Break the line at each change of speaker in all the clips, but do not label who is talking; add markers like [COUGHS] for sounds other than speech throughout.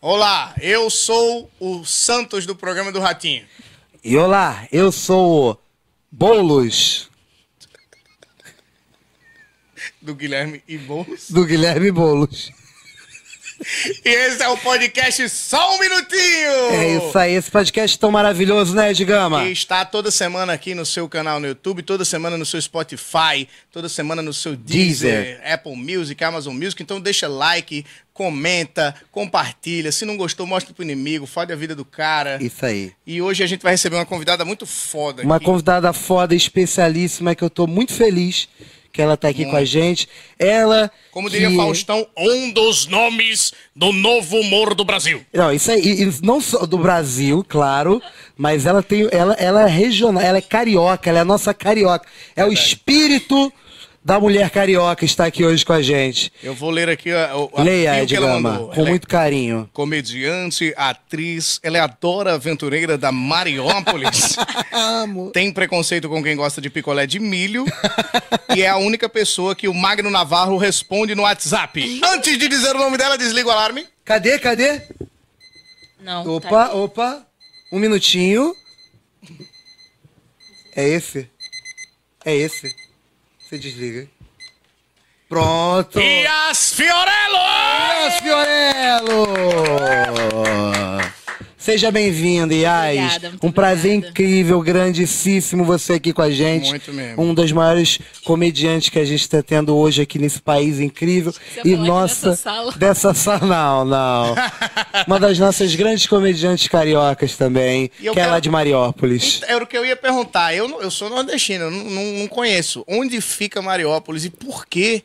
Olá, eu sou o Santos do programa do Ratinho.
E olá, eu sou o Boulos,
Do Guilherme e Boulos.
do Guilherme Boulos.
E esse é o podcast Só um Minutinho!
É isso aí, esse podcast tão maravilhoso, né, Edgama?
Que está toda semana aqui no seu canal no YouTube, toda semana no seu Spotify, toda semana no seu Deezer, Apple Music, Amazon Music. Então deixa like, comenta, compartilha. Se não gostou, mostra pro inimigo, fode a vida do cara.
Isso aí.
E hoje a gente vai receber uma convidada muito foda
Uma
aqui.
convidada foda, especialíssima, que eu tô muito feliz que ela tá aqui com a gente. Ela.
Como diria
que...
Faustão, um dos nomes do novo humor do Brasil.
Não, isso aí, não só do Brasil, claro, mas ela tem, ela, ela é regional, ela é carioca, ela é a nossa carioca. É o espírito da mulher carioca está aqui hoje com a gente.
Eu vou ler aqui a, a, a
Leia,
bio que ela
Edgama,
mandou.
com
Ela é
muito carinho.
comediante, atriz, ela é a Dora Aventureira da Mariópolis. [LAUGHS]
Amo.
Tem preconceito com quem gosta de picolé de milho. e é a única pessoa que o Magno Navarro responde no WhatsApp. Antes de dizer o nome dela, desliga o alarme.
Cadê, cadê?
Não.
Opa,
tá
opa. Um minutinho. É esse? É esse. Você desliga. Pronto.
Ias Fiorello!
Yas Fiorello! Seja bem-vindo,
muito
um prazer
obrigada.
incrível, grandíssimo você aqui com a gente.
Muito mesmo.
Um dos maiores comediantes que a gente está tendo hoje aqui nesse país incrível.
Você
e nossa.
dessa sala.
Dessa sala. Não, não. [LAUGHS] Uma das nossas grandes comediantes cariocas também,
eu
que é
quero-
lá de Mariópolis.
Era o que eu ia perguntar. Eu, não- eu sou nordestino, eu não, não- não conheço. Onde fica Mariópolis e por que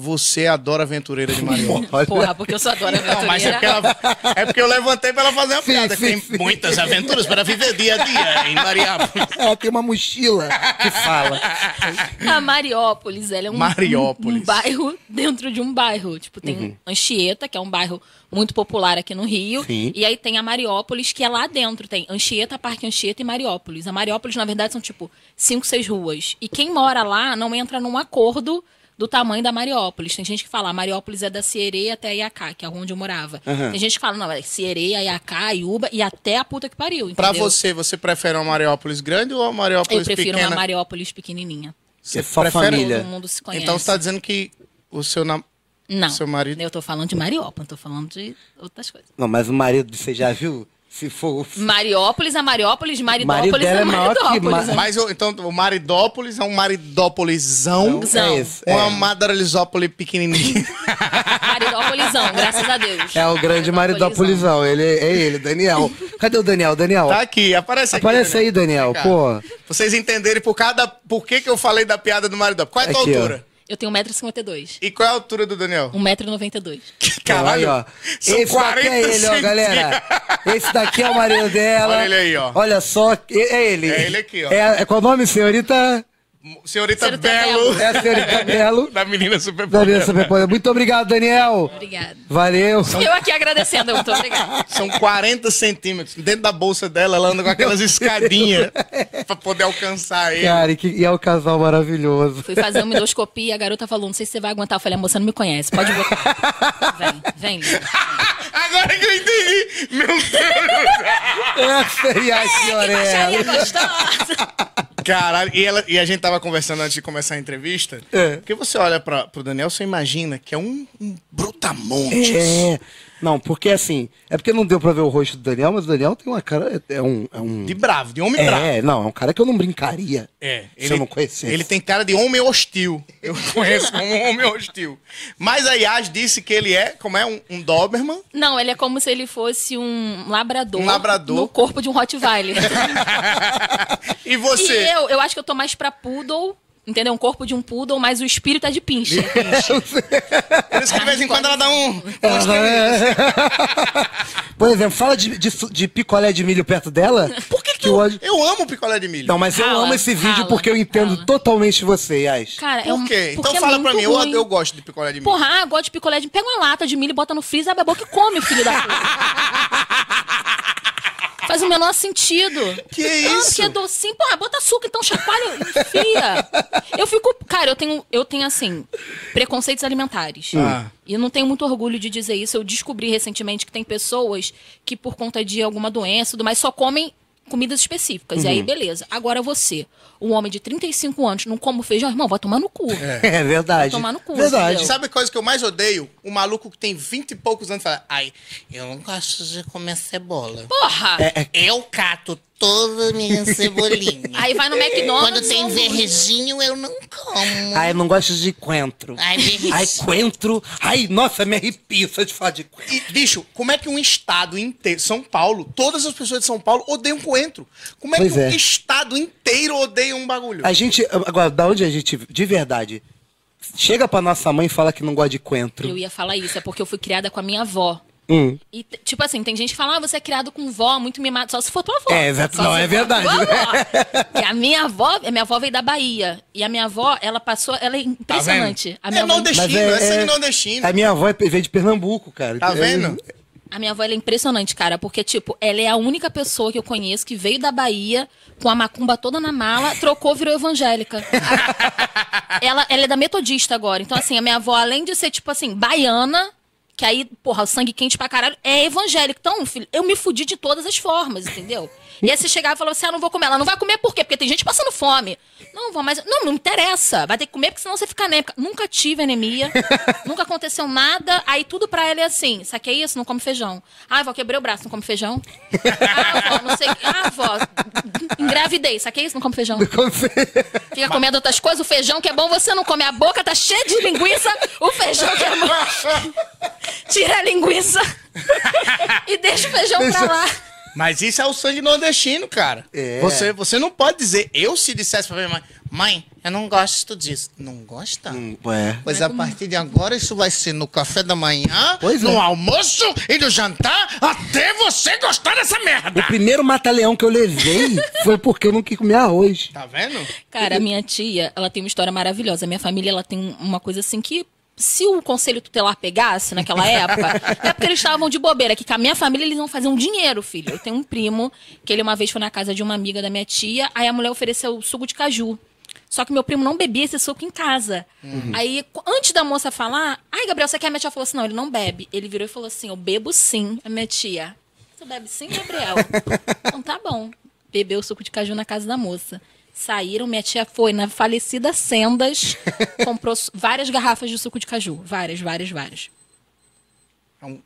você adora aventureira de Mariópolis? [LAUGHS]
Olha.
Porra, porque eu só adoro
Não, mas é porque, ela- é porque eu levantei pra ela fazer uma
Sim,
piada.
sim,
tem
sim.
muitas aventuras para viver dia a dia em Mariópolis.
Ela tem uma mochila que fala.
A Mariópolis, ela é um,
Mariópolis.
um bairro dentro de um bairro. Tipo, tem Anchieta, que é um bairro muito popular aqui no Rio.
Sim.
E aí tem a Mariópolis, que é lá dentro. Tem Anchieta, Parque Anchieta e Mariópolis. A Mariópolis, na verdade, são tipo cinco, seis ruas. E quem mora lá não entra num acordo do tamanho da Mariópolis. Tem gente que fala, a Mariópolis é da Cierê até Iacá, que é onde eu morava.
Aham.
Tem gente que fala, não, é Cierê, Iacá, Iuba e até a puta que pariu,
Pra
entendeu?
você, você prefere uma Mariópolis grande ou uma Mariópolis
Eu prefiro
pequena?
uma Mariópolis pequenininha.
Você
É só
prefere-
família.
Todo mundo se conhece.
Então você tá dizendo que o seu nam...
Não.
Seu marido?
Eu tô falando de Mariópolis, não tô falando de outras coisas.
Não, mas o marido, você já viu? Se for.
Mariópolis é Mariópolis, Maridópolis
marido dela
é
é maior que
Maridópolis.
Ma-
Mas o- então o Maridópolis é um Maridópolizão
Zão.
É esse.
ou
É.
uma Madalisópolis pequenininha? [LAUGHS]
Maridópolisão, graças a Deus.
É o grande Maridopolizão. Ele é ele, Daniel. Cadê o Daniel? Daniel.
tá aqui, aparece aqui.
Aparece aí, Daniel.
Cá.
Pô.
Vocês entenderem por cada... Por que, que eu falei da piada do Maridópolis. Qual é a tua
Aqui, ó.
Eu tenho 1,52m.
E qual é a altura do Daniel?
1,92m.
Caralho,
Aí, ó.
são
Esse daqui é ele, ó, galera. Esse daqui é o marido dela.
Olha ele aí, ó.
Olha só, é ele.
É ele aqui, ó.
É, é qual o nome, senhorita?
Senhorita,
Senhorita
Belo.
Belo.
É a senhorita [LAUGHS] Belo.
Da menina super
Daniel Superpoder. Muito obrigado, Daniel.
Obrigada.
Valeu.
Eu aqui agradecendo, muito obrigada.
São 40 centímetros. Dentro da bolsa dela, ela anda com aquelas escadinhas [LAUGHS] pra poder alcançar ele.
Cara, e, que, e é um casal maravilhoso.
Fui fazer uma endoscopia, a garota falou, não sei se você vai aguentar. Eu falei, a moça não me conhece, pode botar. Vem, vem. Lívia. [LAUGHS]
Agora que eu entendi. Meu Deus.
Essa é a
Que baixaria
senhorela.
gostosa.
Caralho, e, ela, e a gente tava conversando antes de começar a entrevista.
É.
Porque você olha pra, pro Daniel, você imagina que é um, um brutamontes.
É. Não, porque assim, é porque não deu pra ver o rosto do Daniel, mas o Daniel tem uma cara. É um. É, um,
De bravo, de homem bravo.
é não, é um cara que eu não brincaria.
É,
Se eu não conhecesse.
Ele tem cara de homem hostil. Eu [LAUGHS] conheço como um homem hostil. Mas a Yas disse que ele é, como é, um, um Doberman.
Não, ele é como se ele fosse um labrador.
Um labrador.
No corpo de um Rottweiler. [LAUGHS]
e você?
E eu, eu acho que eu tô mais pra poodle, entendeu? Um corpo de um poodle, mas o espírito é de pinche. [LAUGHS]
Por isso que de vez em quando ela dá um.
Por exemplo, fala de, de, de picolé de milho perto dela. [LAUGHS]
Por que, que,
que
eu,
hoje.
eu amo picolé de milho?
Não, mas eu
Rala,
amo esse vídeo
rala,
porque eu entendo
rala.
totalmente você, Yas.
Cara, é
Por quê? Então
é
fala pra mim, eu, eu gosto de picolé de milho.
Porra, ah, gosto de picolé de. Pega uma lata de milho, bota no freezer, abre a boca e come, filho da puta. [LAUGHS] Faz o menor sentido.
Que
Não,
isso?
que é docinho. Porra, bota açúcar, então chacoalha, enfia. Eu fico... Cara, eu tenho, eu tenho assim, preconceitos alimentares.
Ah.
E eu não tenho muito orgulho de dizer isso. Eu descobri recentemente que tem pessoas que, por conta de alguma doença e tudo mais, só comem comidas específicas. E aí, beleza. Agora você, um homem de 35 anos, não come feijão, irmão, vai tomar no cu. [LAUGHS]
É verdade.
Vai tomar no cu,
Verdade.
entendeu?
Sabe a coisa que eu mais odeio? O maluco que tem 20 e poucos anos fala, ai,
Eu não gosto de comer cebola.
Porra!
É,
Eu cato toda a minha [LAUGHS] cebolinha.
Aí vai no McDonald's.
Quando tem
não-
verdinho, eu não como.
Ai, eu não gosto de coentro.
Ai, verdinho.
Ai, coentro. Ai, nossa, me arrepio só de falar de coentro.
E, bicho, como é que um estado inteiro. São Paulo, todas as pessoas de São Paulo odeiam coentro. Como é
Pois
que um
é.
estado inteiro odeia um bagulho?
A gente, agora, da onde a gente, de verdade, chega pra nossa mãe e fala que não gosta de coentro.
Eu ia falar isso, é porque eu fui criada com a minha avó.
Hum.
E, tipo assim, tem gente que fala, ah, você é criado com vó, muito mimado. Só se for tua avó.
É, exato. Não, é verdade. [LAUGHS]
E a minha avó, a minha avó veio da Bahia. E a minha avó, ela passou, ela é impressionante. a minha
é
avó,
nordestino, é, sangue nordestino.
A minha avó é- veio de Pernambuco, cara.
Tá vendo?
a minha avó, ela é impressionante, cara. Porque, tipo, ela é a única pessoa que eu conheço que veio da Bahia com a macumba toda na mala, trocou, virou evangélica. [LAUGHS] Ela, ela é da metodista agora. Então, assim, a minha avó, além de ser, tipo assim, baiana, que aí, porra, sangue quente pra caralho, é evangélica. Então, filho, eu me fudi de todas as formas, entendeu? E aí você chegava e falava assim, ah, não vou comer. Ela não vai comer por quê? Porque tem gente passando fome. Não, vou, mas... Não, não interessa. Vai ter que comer porque senão você fica anêmica. Nunca tive anemia. [LAUGHS] nunca aconteceu nada. Aí tudo pra ela é assim, saquei isso? Não come feijão. Ah, vó, quebrei o braço, não come feijão. ah, vó, não sei... Ah, vó, engravidei, saquei isso? Não come feijão. [LAUGHS] Fica comendo outras coisas, o feijão que é bom você não come. A boca tá cheia de linguiça, o feijão que é bom. [LAUGHS] Tira a linguiça e deixa o feijão pra lá.
Mas isso é o sangue nordestino, cara.
É.
Você, você não pode dizer, eu se dissesse pra minha mãe,
Mãe, eu não gosto disso. Não gosta?
Ué.
Pois a partir de agora isso vai ser no café da manhã,
Pois
no
é.
almoço e no jantar, até você gostar dessa merda.
O primeiro mata-leão que eu levei foi porque eu não quis comer arroz.
tá vendo?
Cara, a minha tia, ela tem uma história maravilhosa. A minha família, ela tem uma coisa assim que se o conselho tutelar pegasse naquela época, [LAUGHS] é porque eles estavam de bobeira, que com a minha família eles não faziam dinheiro, filho. Eu tenho um primo que ele uma vez foi na casa de uma amiga da minha tia, aí a mulher ofereceu suco de caju. Só que meu primo não bebia esse suco em casa. Aí, co- antes da moça falar, ai, Gabriel, você quer? A minha tia falou assim: não, ele não bebe. Ele virou e falou assim: eu bebo sim. A minha tia, você bebe sim, Gabriel? [LAUGHS] então tá bom. Bebeu o suco de caju na casa da moça. Saíram, minha tia foi na falecida Sendas, [LAUGHS] comprou várias garrafas de suco de caju. Várias, várias, várias.
É um-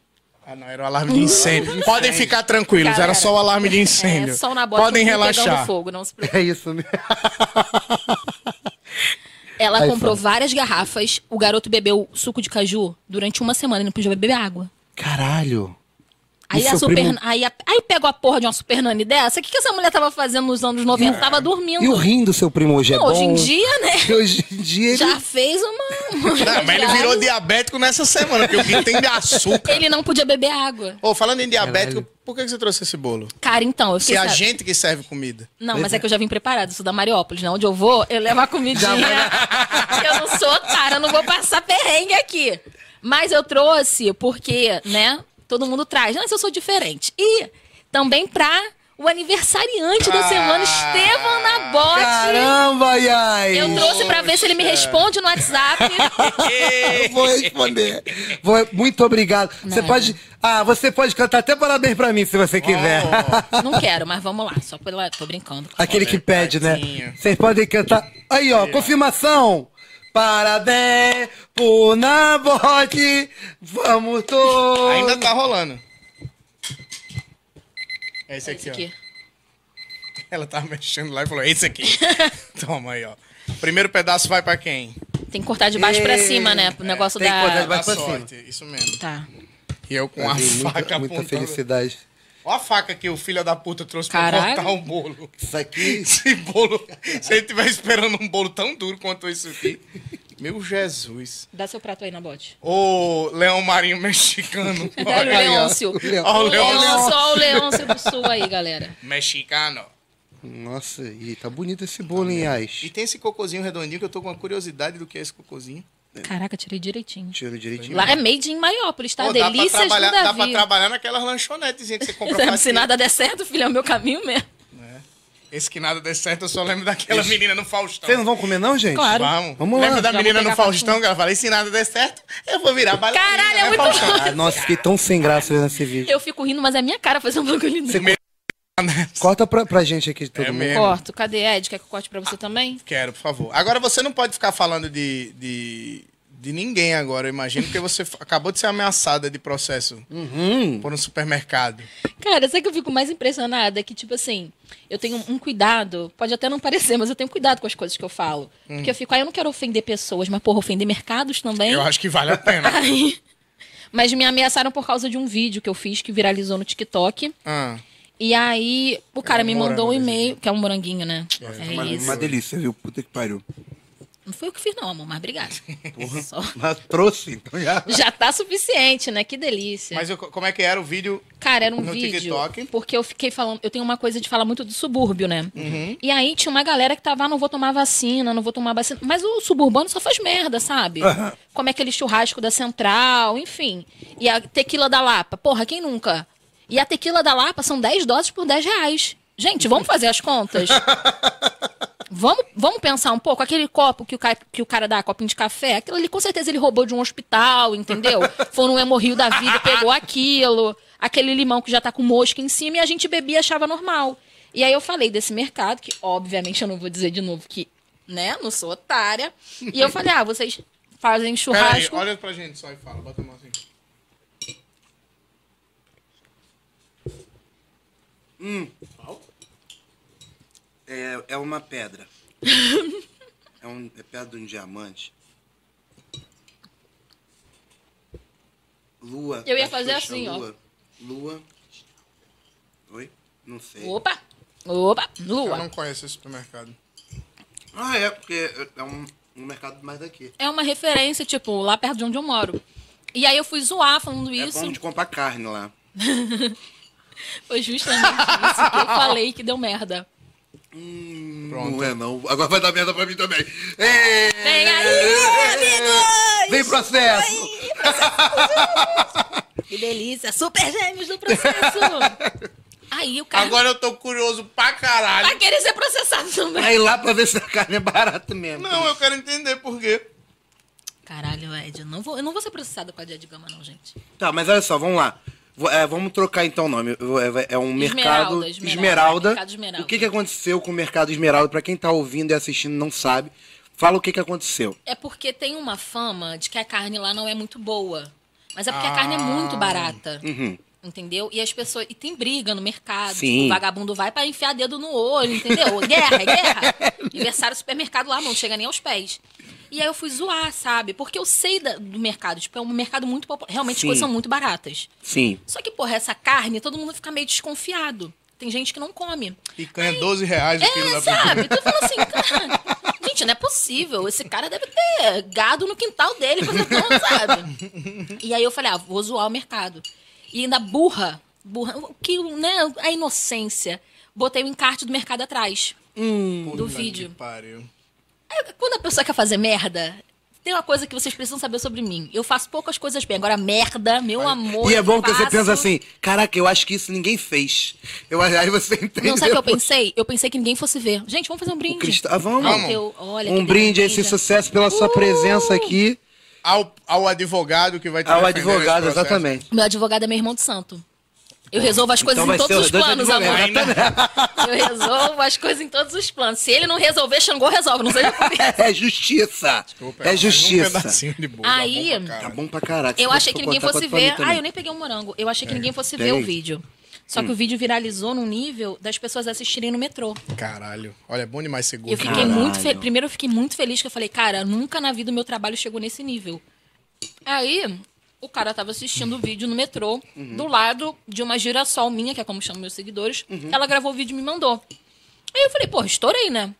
Ah, não, era o alarme de incêndio. Podem ficar tranquilos,
Galera,
era só o alarme de incêndio.
É, sol na bota,
Podem relaxar.
fogo, não se preocupe.
É isso mesmo. [LAUGHS]
Ela
Aí
comprou
fala.
várias garrafas, o garoto bebeu suco de caju durante uma semana e não podia beber água.
Caralho.
Aí,
E
a super,
primo-
aí, a- aí pegou a porra de uma super nani dessa. O que, que essa mulher tava fazendo nos anos 90? Tava dormindo.
E o rim do seu primo hoje é
Não,
bom?
hoje em dia, né? [LAUGHS]
Hoje em dia ele...
Já fez uma. uma
Não, [LAUGHS] mas ele virou diabético nessa semana, porque o que tem de açúcar.
Ele não podia beber água.
Ô, falando em diabético, por que que você trouxe esse bolo?
Cara, então, eu
Se é a gente que serve comida.
Não, mas é que eu já vim preparado. Eu sou da Mariópolis, né? Onde eu vou, eu levo a comidinha. [LAUGHS] eu não sou otária, eu não vou passar perrengue aqui. Mas eu trouxe porque, né? Todo mundo traz. Mas eu sou diferente. E também pra o aniversariante da
Ah,
semana, Estevam Nabote.
Caramba, Yai!
Eu trouxe pra ver se ele me responde no WhatsApp.
Eu [LAUGHS] vou responder. Vou- muito obrigado. Você
Nada.
pode. Ah, você pode cantar até parabéns pra mim, se você quiser. [LAUGHS]
Não quero, mas vamos lá. Só pela... Tô brincando.
Aquele que pede, né? Vocês podem cantar. Aí, ó, confirmação. Parabéns por Nabote. Vamos todos.
Ainda tá rolando. É esse aqui,
Esse
ó.
aqui.
Ela tava mexendo lá e falou: esse aqui. [LAUGHS] Toma aí, ó. Primeiro pedaço vai pra quem?
Tem que cortar de baixo pra
Ei,
cima, né? O negócio
tem que cortar de
da.
baixo.
Da
pra cima.
sorte. Isso mesmo.
Tá.
E eu com a
Tem
faca
muita, muita felicidade.
Olha a faca que o filho da puta trouxe
Caralho.
pra cortar o bolo.
Isso aqui.
Esse bolo. Se ele tiver esperando um bolo tão duro quanto isso aqui. Meu Jesus.
Dá seu prato aí na bote.
Ô, Leão Marinho mexicano. [LAUGHS]
Olha o. Leôncio.
O Leão.
Ó, o
O
Leão.
Leôncio, ó o Leôncio do Sul aí, galera.
Mexicano.
Nossa, e tá bonito esse bolo, hein,
E
Yas?
tem esse cocôzinho redondinho que eu tô com uma curiosidade do que é esse cocôzinho.
Caraca, tirei direitinho.
Tiro direitinho.
Lá é made in Mariópolis, tá?
Pô, dá pra
Delícias
trabalhar,
do
dá
Davi.
pra trabalhar naquelas lanchonetezinhas que você compra [LAUGHS]
Se
fatia.
nada der certo, filho, é o meu caminho mesmo.
Esse que nada der certo, eu só lembro daquela menina no Faustão.
Vocês não vão comer, não, gente?
Claro.
Vamos.
Vamos lá.
Lembra da
Já
menina no Faustão que ela falou, e se nada der certo, eu vou virar bailarina.
Caralho, é
né,
muito
Faustão?
Ah, nossa, fiquei tão sem graça vendo esse vídeo.
Eu fico rindo, mas é minha cara fazer um bagulho desse.
Corta pra, pra gente aqui, todo
É
mundo.
mesmo.
Corto. Cadê Ed? Quer que eu corte pra você também?
Quero, por favor. Agora você não pode ficar falando de, de, de ninguém agora, eu imagino, porque você acabou de ser ameaçada de processo
Uhum.
por um supermercado.
Cara, sabe que eu fico mais impressionada? É que, tipo assim, eu tenho um cuidado, pode até não parecer, mas eu tenho cuidado com as coisas que eu falo. Porque eu fico, ah, eu não quero ofender pessoas, mas, porra, ofender mercados também.
Eu acho que vale a pena. [LAUGHS]
Aí- Mas me ameaçaram por causa de um vídeo que eu fiz que viralizou no TikTok.
Ah,
E aí, o cara
um
me mandou um e-mail, que é um moranguinho, né? É,
Uma,
isso.
uma delícia, viu? Puta que pariu.
Não foi eu que fiz, não, amor, mas obrigado. Só- [LAUGHS]
Mas trouxe, então já.
Já tá suficiente, né? Que delícia.
mas eu- como é que era o vídeo?
Cara, era um
No
vídeo.
TikTok?
Porque eu fiquei falando. Eu tenho uma coisa de falar muito do subúrbio, né?
Uhum.
E aí tinha uma galera que tava, ah, não vou tomar vacina, não vou tomar vacina. Mas o suburbano só faz merda, sabe? Como é aquele churrasco da central, enfim. E a tequila da Lapa. Porra, quem nunca? E a tequila da Lapa são 10 doses por 10 reais. Gente, vamos fazer as contas? [LAUGHS] Vamos, vamos pensar um pouco. Aquele copo que o, ca- que o cara dá, copinho de café, aquilo ali com certeza ele roubou de um hospital, entendeu? [LAUGHS] Foi no hemorrio da vida, pegou aquilo. Aquele limão que já tá com mosca em cima e a gente bebia e achava normal. E aí eu falei desse mercado, que obviamente eu não vou dizer de novo que, né, não sou otária. E eu falei, ah, vocês fazem
Pera aí,
churrasco.
olha pra gente só e fala, bota a mão assim.
É, é uma pedra. [LAUGHS] é, um, é pedra de um diamante. Lua.
Eu ia fazer assim, ó.
Lua. Lua. Oi? Não sei.
Opa! Opa!
Eu
Lua.
não conheço esse supermercado.
Ah, é, porque é um, um mercado mais daqui.
É uma referência, tipo, lá perto de onde eu moro. E aí eu fui zoar falando
É
isso.
bom de comprar carne lá. [LAUGHS]
Foi justamente isso que eu falei que deu merda.
Pronto.
Não é, não. Agora vai dar merda pra mim também. Ei!
Vem aí, amigos!
Vem processo!
Que delícia! Super gêmeos do processo! Aí o cara
Agora eu tô curioso pra caralho.
vai querer ser processado também.
Vai lá pra ver se a carne é barata mesmo.
Não, eu quero entender por quê.
Caralho, Ed, eu não vou, eu não vou ser processada com a dia de gama, não, gente.
Tá, mas olha só, vamos lá. É, vamos trocar então o nome. É, é um mercado
Esmeralda,
Esmeralda.
Esmeralda, Mercado Esmeralda.
O que, que aconteceu com o mercado Esmeralda? Pra quem tá ouvindo e assistindo não sabe, fala o que, que aconteceu.
É porque tem uma fama de que a carne lá não é muito boa. Mas é porque a
Ah.
carne é muito barata.
Uhum.
Entendeu? E as pessoas. E tem briga no mercado.
Sim.
Tipo, o vagabundo vai pra enfiar dedo no olho, entendeu? [LAUGHS] Guerra, é guerra. Aniversário do supermercado lá, não chega nem aos pés. E aí eu fui zoar, sabe? Porque eu sei da- do mercado. Tipo, é um mercado muito popular. Realmente as
Sim.
coisas são muito baratas.
Sim.
Só que, porra, essa carne, todo mundo fica meio desconfiado. Tem gente que não come.
Picanha 12 reais o quilo
É,
da picanha.
sabe? Tu fala assim, cara. Gente, não é possível. Esse cara deve ter gado no quintal dele, coisa pão, sabe? E aí eu falei, ah, vou zoar o mercado. E ainda burra, burra, o que, né? A inocência. Botei o encarte do mercado atrás do
Puta
vídeo.
que pariu.
Aí, Quando a pessoa quer fazer merda, tem uma coisa que vocês precisam saber sobre mim. Eu faço poucas coisas bem. Agora, merda, meu amor.
E é bom
eu
que você
faço.
pensa assim, caraca, eu acho que isso ninguém fez. Eu, aí você entende.
Não, sabe o que eu pensei? Eu pensei que ninguém fosse ver. Gente, vamos fazer um brinde.
Crista- Ah, vamos.
Ao teu- olha,
um brinde a esse sucesso pela sua
Uh!
presença aqui.
Ao, ao advogado que vai te
Ao advogado, exatamente.
Meu advogado é meu irmão de santo. Eu resolvo as coisas
Então
em todos os planos, amor. Eu resolvo as coisas em todos os planos. Se ele não resolver, Xangô resolve. Não seja comigo. [LAUGHS]
É justiça.
Desculpa,
é
Um
justiça.
pedacinho de bolo,
Aí-
tá bom pra
Tá
caralho.
caraca.
Eu achei que ninguém fosse ver. Ah, eu nem peguei um morango. Eu achei que ninguém fosse
tem
ver o vídeo. Só que o vídeo viralizou num nível das pessoas assistirem no metrô.
Caralho. Olha, é bom demais ser
Eu
gordo.
fiquei
Caralho.
muito feliz. Primeiro, eu fiquei muito feliz que eu falei, cara, nunca na vida o meu trabalho chegou nesse nível. Aí, o cara tava assistindo o vídeo no metrô, do lado de uma girassol minha, que é como chamam meus seguidores. Ela gravou o vídeo e me mandou. Aí eu falei, porra, estourei, né?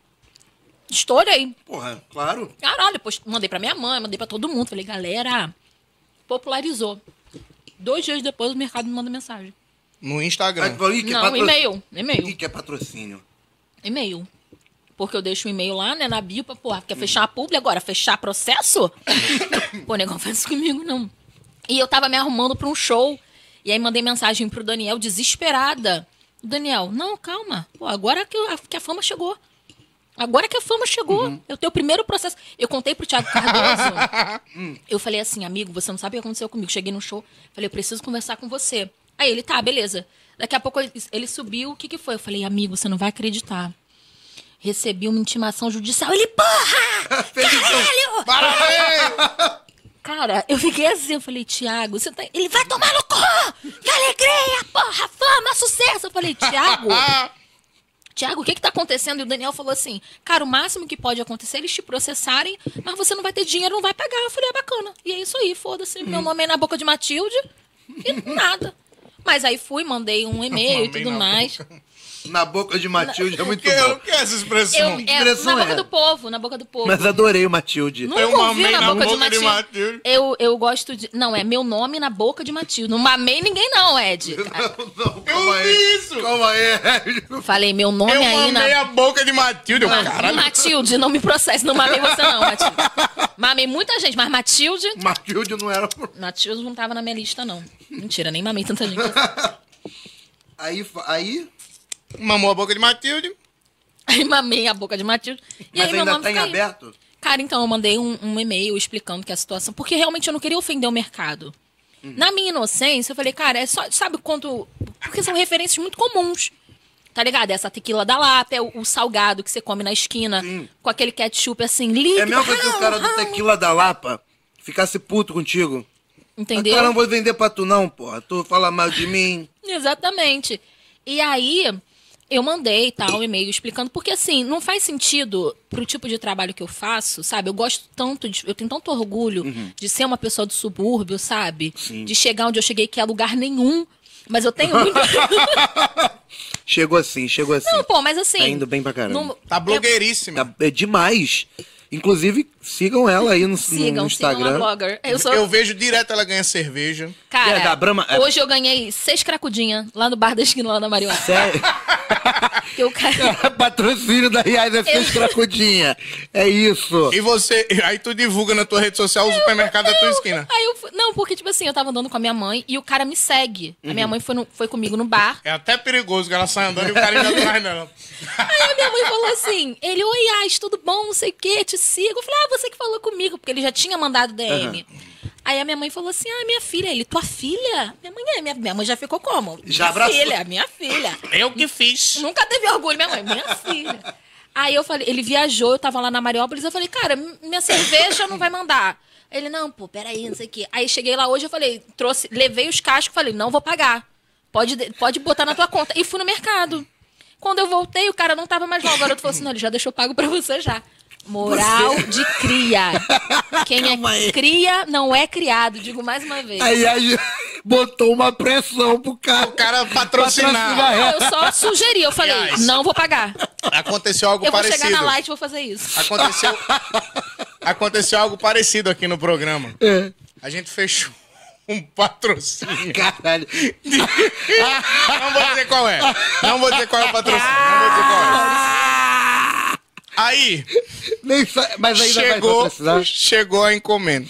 Estourei.
Porra, claro.
Caralho, depois mandei pra minha mãe, mandei pra todo mundo. Falei, galera, popularizou. Dois dias depois o mercado me manda mensagem.
No Instagram.
tu falou, "Ih, que é
Não,
patro-
e-mail. E-mail.
que é patrocínio.
E-mail. Porque eu deixo o e-mail lá, né, na bio, pra, porra, quer fechar a publi agora? Fechar processo? [COUGHS] Pô, negão, faz isso comigo, não. E eu tava me arrumando pra um show. E aí mandei mensagem pro Daniel, desesperada. O Daniel, não, calma. Pô, agora que, a, que a fama chegou. Agora que a fama chegou. Eu tenho o primeiro processo. Eu contei pro Thiago Cardoso. [LAUGHS] eu falei assim, amigo, você não sabe o que aconteceu comigo. Cheguei no show, falei, eu preciso conversar com você. Aí ele, tá, beleza. Daqui a pouco ele, subiu, o que que foi? Eu falei, amigo, você não vai acreditar. Recebi uma intimação judicial. Ele, porra! [LAUGHS] Caralho!
Parabéns! [LAUGHS]
Cara, eu fiquei assim, eu falei, Tiago, você tá. Ele vai tomar no cu! Que alegria, porra, fama, sucesso! Eu falei, Tiago, [LAUGHS] Tiago, o que que tá acontecendo? E o Daniel falou assim, cara, o máximo que pode acontecer é eles te processarem, mas você não vai ter dinheiro, não vai pagar. Eu falei, é bacana. E é isso aí, foda-se. Meu nome é na boca de Matilde e nada. Mas aí fui, mandei um [LAUGHS] e-mail e tudo
na
mais.
Na boca de Matilde é muito [LAUGHS]
Que, o
bom.
que é essa expressão?
Eu, é,
expressão
na boca
é?
do povo, na boca do povo.
Mas adorei o Matilde.
Nunca
Eu
ouvi
mamei
na,
na
boca, de
boca de
Matilde.
Matilde.
Eu, eu gosto de. Não, é meu nome na boca de Matilde. Não mamei ninguém, não, Ed. [LAUGHS]
Não, calma
Eu
aí.
vi isso!
Calma aí.
Falei, meu nome
Eu
aí na.
mamei a boca de Matilde. Eu,
Mano,
caralho.
Matilde, não me processe, não mamei você não, Matilde. Mamei muita gente, mas Matilde.
Matilde não era.
Matilde não tava na minha lista, não. Mentira, nem mamei tanta gente. [LAUGHS]
Aí, aí.
Mamou a boca de Matilde.
Aí mamei a boca de Matilde. E
Mas
aí meu
ainda
nome
tá em aberto?
Cara, então eu mandei um, um e-mail explicando que a situação. Porque realmente eu não queria ofender o mercado. Na minha inocência, eu falei, cara, é só. Sabe quanto. Porque são referências muito comuns. Tá ligado? Essa tequila da lata, é o, o salgado que você come na esquina, com aquele ketchup assim, líquido.
É mesmo que se o cara do tequila da Lapa ficasse puto contigo.
Entendeu?
Cara, não vou vender pra tu não, porra. Tu fala mal de mim. [LAUGHS]
Exatamente. E aí, eu mandei tal um e-mail explicando, porque assim, não faz sentido pro tipo de trabalho que eu faço, sabe? Eu gosto tanto, de, eu tenho tanto orgulho de ser uma pessoa do subúrbio, sabe? De chegar onde eu cheguei, que é lugar nenhum. Mas eu tenho muito. [LAUGHS]
Chegou assim, chegou assim.
não, pô, mas assim.
Tá indo bem pra caramba.
não-
Tá blogueiríssima.
É, é demais. Inclusive, sigam ela aí no, no
Sigam, sigam a
Instagram.
blogger. Eu sou.
Eu vejo direto ela ganha cerveja.
Cara,
É, da Brahma- é.
hoje eu ganhei seis cracudinhas lá no bar da esquina lá da Mariota.
Sério? [LAUGHS]
Que o cara.
Patrocínio da Riais é Fez Cracudinha. É isso.
E você, aí tu divulga na tua rede social o supermercado da tua esquina.
Aí eu fui- não, porque, tipo assim, eu tava andando com a minha mãe e o cara me segue. A
Uhum.
minha mãe foi, no- foi comigo no bar.
É até perigoso que ela sai andando e o cara ainda atrás dela.
Aí a minha mãe falou assim: ele, oi, Ais, tudo bom? Não sei o quê, te sigo. Eu falei, ah, você que falou comigo, porque ele já tinha mandado DM. Aí a minha mãe falou assim: ah, minha filha. Ele, tua filha? Minha mãe é, minha, minha mãe já ficou como?
Já
minha
abraçou.
filha, minha filha.
Eu que fiz.
Nunca teve orgulho, minha mãe, minha filha. Aí eu falei, ele viajou, eu tava lá na Mariópolis, eu falei, cara, minha cerveja não vai mandar. Ele, não, pô, peraí, não sei o quê. Aí cheguei lá hoje, eu falei, trouxe, levei os cascos, falei, não vou pagar. Pode, de- pode botar na tua conta. E fui no mercado. Quando eu voltei, o cara não tava mais lá. O garoto falou assim, não, ele já deixou pago pra você já. Moral de cria. [LAUGHS] Quem
Calma
é
aí.
cria não é criado, digo mais uma vez.
Aí a gente botou uma pressão pro cara.
O cara patrocinar.
Patrocinar.
Não, eu só sugeri, eu falei,
Aliás,
não vou pagar.
Aconteceu algo
Eu vou
parecido.
chegar na light e vou fazer isso.
Aconteceu, [LAUGHS] aconteceu algo parecido aqui no programa.
É.
A gente fechou [LAUGHS] um patrocínio.
Caralho.
Não vou dizer qual é. Não vou dizer qual é o patrocínio. Não vou dizer qual é. Aí,
Nem sa... Mas ainda
chegou, chegou a encomenda.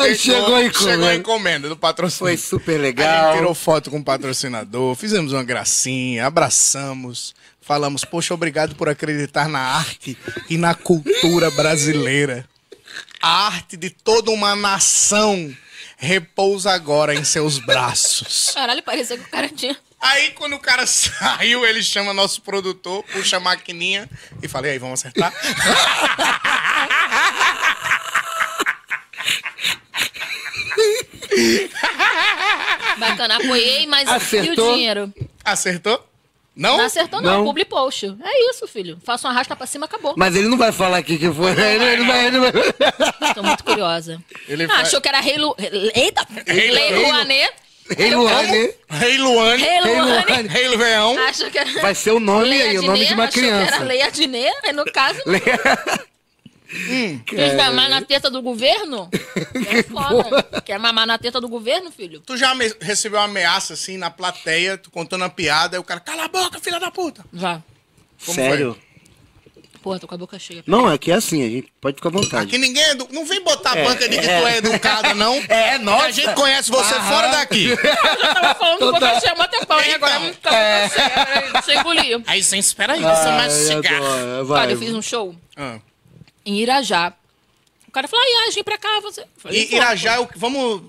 Aí chegou a encomenda.
Chegou a encomenda do patrocínio.
Foi super
A gente
legal.
tirou foto com o patrocinador, fizemos uma gracinha, abraçamos, falamos, poxa, obrigado por acreditar na arte e na cultura brasileira. A arte de toda uma nação repousa agora em seus braços.
Caralho, parecia que o cara tinha.
Aí, quando o cara [LAUGHS] saiu, ele chama nosso produtor, puxa a maquininha e fala, e aí, vamos acertar? [LAUGHS]
Bacana, apoiei, mas e o
Acertou?
dinheiro?
Acertou? Não?
Não acertou, não.
Não.
Publi post. É isso, filho. Faça uma arrasta pra cima, acabou.
Mas ele não vai falar aqui que foi. Ele, ele vai, ele vai...
Tô muito curiosa.
Ele
ah,
faz-
achou que era Rei Lu... Eita!
Rei-
Lei
Rei-
Luanê.
Rei Luane
Rei Luane,
Rei Luane.
Rei Luveão.
Achou que era...
vai ser o nome
Lei
aí, o nome de uma
achou que
criança.
era Lei Adnet, aí no caso, quis mamar na teta do governo? [LAUGHS] É foda. Quer mamar na teta do governo, filho?
Tu já recebeu uma ameaça assim na plateia, tu contando uma piada, e o cara, cala a boca, filha da puta.
Já.
Como
Sério?
Pô, tô com a boca cheia.
Não, aqui é assim, a gente pode ficar à vontade.
Aqui ninguém é edu... Não vem botar a
É,
banca de que
é.
tu é educada, não. [LAUGHS]
É, nossa.
A gente conhece você fora daqui. [LAUGHS]
Eu já tava falando com boca cheia muito tempo, e agora não tá
É.
boca cheia. Peraí, Deixa eu engolir.
Aí, sem espera aí, você cigarro.
adoro, vai.
Eu fiz um show
Ah.
em Irajá. O cara falou, ai, vem pra cá, você. Falei,
E
"Pô,
Irajá, é o que- vamos.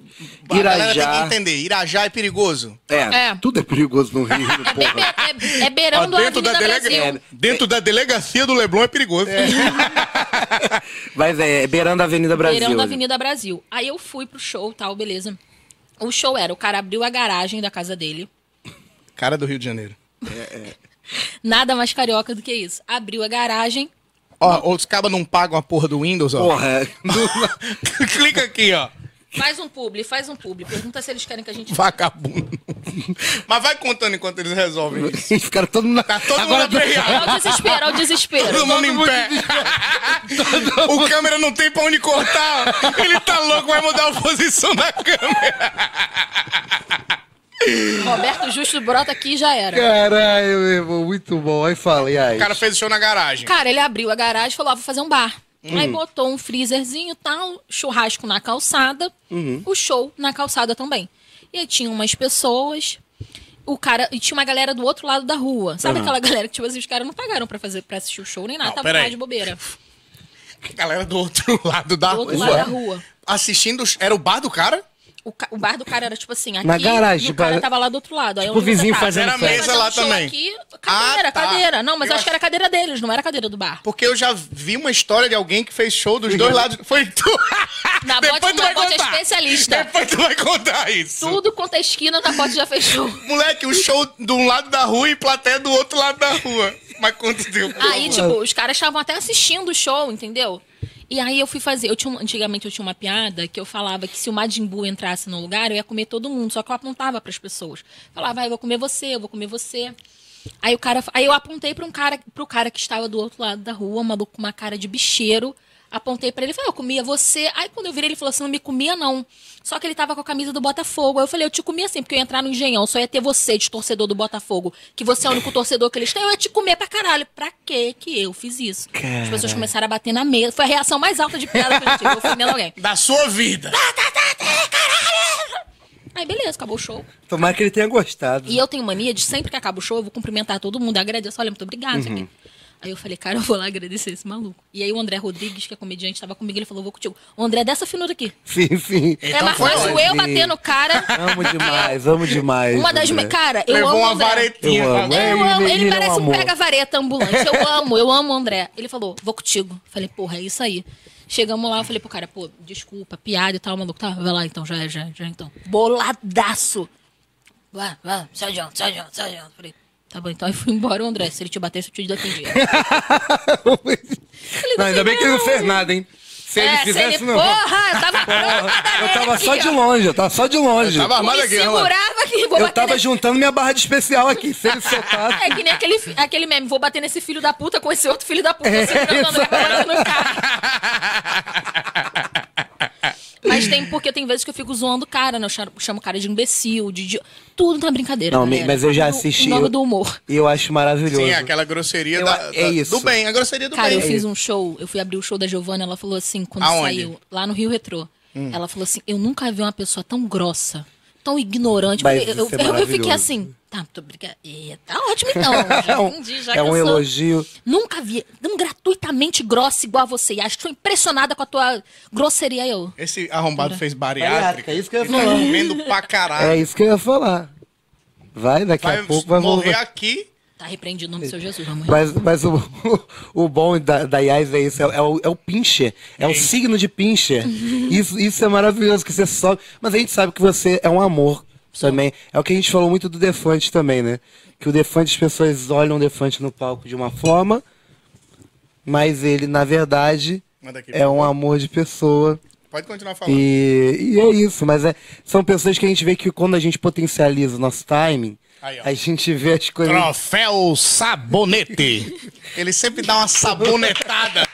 A
Irajá.
galera tem que entender. Irajá é perigoso.
É,
É.
tudo é perigoso no Rio,
É, [LAUGHS]
porra.
é- é beirando a Avenida Brasil.
dentro da delegacia do Leblon é perigoso. [LAUGHS]
Mas é, beirando a Avenida Brasil.
Beirando a
né?
Avenida Brasil. Aí eu fui pro show, tal, beleza. O show era, o cara abriu a garagem da casa dele.
Cara do Rio de Janeiro.
Nada mais carioca do que isso. Abriu a garagem.
Ó, os cabas não pagam a porra do Windows, ó.
Porra, é. [LAUGHS]
Clica aqui, ó.
Faz um publi, faz um publi. Pergunta se eles querem que a gente.
Vagabundo. [LAUGHS] Mas vai contando enquanto eles resolvem isso.
ficaram todo mundo na...
Tá todo
Agora,
mundo aperreado.
É o desespero, é o desespero.
Todo mundo em pé. [LAUGHS] o câmera não tem pra onde cortar. Ele tá louco, vai mudar a posição da câmera.
Roberto Justo brota aqui e já era.
Caralho, meu irmão, muito bom. Aí fala, e aí?
O cara fez o show na garagem.
Cara, ele abriu a garagem e falou: ah, vou fazer um bar. Aí botou um freezerzinho e tal, churrasco na calçada, o show na calçada também. E aí tinha umas pessoas, o cara. E tinha uma galera do outro lado da rua. Sabe aquela galera que, tipo assim, os caras não pagaram pra, fazer, pra assistir o show nem nada,
Não,
tava lá de bobeira. [LAUGHS]
Galera do outro [LAUGHS] lado da
Do outro
rua.
lado da rua.
Assistindo. Era o bar do cara?
O, ca- o bar do cara era tipo assim, aqui
Na garagem,
e o cara
tipo,
tava lá do outro lado. Aí
tipo
você
vizinho fazendo
Era a mesa lá
show
também.
Aqui, cadeira,
Ah, tá.
cadeira. Não, mas
Eu
eu acho que era a cadeira deles, não era a cadeira do bar.
Porque eu já vi uma história de alguém que fez show dos dois lados. Foi tu. [LAUGHS]
Na
Depois
bote,
tu vai
bote é
contar.
especialista.
Depois tu vai contar isso.
Tudo quanto é esquina, na bote já fechou. [LAUGHS]
Moleque, o show de um lado da rua e plateia do outro lado da rua. Mas quanto tempo?
Aí, tipo, os caras estavam até assistindo o show, entendeu? E aí eu fui fazer. Eu tinha, antigamente eu tinha uma piada que eu falava que se o Majin Buu entrasse no lugar, eu ia comer todo mundo. Só que eu apontava pras pessoas. Falava, vai, eu vou comer você, eu vou comer você. Aí o cara. Aí eu apontei pra um cara, pro cara que estava do outro lado da rua, maluco com uma cara de bicheiro. Apontei pra ele e falei, eu comia você. Aí quando eu virei, ele falou assim: não me comia, não. Só que ele tava com a camisa do Botafogo. Aí eu falei, eu te comia assim, porque eu ia entrar no engenhão, só ia ter você de torcedor do Botafogo, que você é o único torcedor que eles têm, eu ia te comer pra caralho. Pra quê que eu fiz isso? As pessoas começaram a bater na mesa. Foi a reação mais alta de piada que eu tive, ofendendo alguém.
Da sua vida.
Aí beleza, acabou o show.
Tomara que ele tenha gostado.
E eu tenho mania de sempre que acaba o show, eu vou cumprimentar todo mundo, agradeço, olha, muito obrigada. isso aqui. Aí eu falei, cara, eu vou lá agradecer esse maluco. E aí o André Rodrigues, que é comediante, estava comigo, ele falou, vou contigo. O André é dessa finura aqui.
Sim, sim.
é
Então
mais fácil eu bater no cara.
Amo demais, amo demais.
Uma das.
André.
Cara, eu
Levou
amo o
uma
André.
varetinha.
Eu amo.
Eu
Ele-
amo, ele,
ele é um
parece um pega-vareta ambulante. Eu amo, eu amo o André. Ele falou, vou contigo. Falei, porra, é isso aí. Chegamos lá, eu falei pro cara, pô, desculpa, piada e tal, maluco. Tá, vai lá então, já é, já, é, já é, então. Boladaço. Vai, vai, sai adiante, sai adiante, sai adiante. Falei, tá bom, então aí fui embora o André. Se ele te batesse, eu te defendia.
Não, ainda bem que ele não fez nada, hein? Se ele
é,
fizesse,
se ele,
não.
porra, eu tava pronta
Eu tava só de longe, eu tava só de longe.
Tava armado aqui, né,
segurava aqui, vou
Eu
bater
tava
nesse-
juntando minha barra de especial aqui. Se ele soltasse.
É que nem aquele, aquele meme, vou bater nesse filho da puta com esse outro filho da puta.
É,
segurando o André no carro. [LAUGHS] Mas tem, porque tem vezes que eu fico zoando o cara, né? Eu chamo, chamo o cara de imbecil, de, de- Tudo na brincadeira.
Não,
galera.
mas eu já assisti.
Em nome
eu-
do humor.
E eu acho maravilhoso.
Sim, aquela grosseria
Eu-
da,
é
da-
isso.
do bem. A grosseria do
Cara,
bem.
eu fiz um show, eu fui abrir o show da Giovanna, ela falou assim, quando
Aonde?
saiu, lá no Rio Retrô.
Hum.
Ela falou assim, eu nunca vi uma pessoa tão grossa, tão ignorante.
Mas
eu, eu,
é
eu- fiquei assim, tá, muito obrigada. É, Tá ótimo então, [LAUGHS] já
É um-
entendi, já
é um elogio.
Nunca vi tão gratuitamente grossa igual a você. E acho que tô impressionada com a tua grosseria eu.
Esse arrombado fez
Bariátrica, é isso que eu ia
tá
falar.
comendo pra caralho.
É isso que eu ia falar. Vai, daqui
vai
a pouco vai
morrer
voltar.
aqui.
Tá repreendido o nome do seu Jesus, vamos
Mas, mas o, [LAUGHS] o bom da, da Yas é isso, é, é o, é o pincher, é o signo de pincher. Isso, isso é maravilhoso, que você sobe. Mas a gente sabe que você é um amor também. É o que a gente falou muito do Defante também, né? Que o Defante, as pessoas olham o Defante no palco de uma forma, mas ele, na verdade, é um amor de pessoa.
Pode continuar falando.
E, e é isso, mas é, são pessoas que a gente vê que quando a gente potencializa o nosso timing,
Aí,
a gente vê as coisas.
Troféu Sabonete. Ele sempre dá uma sabonetada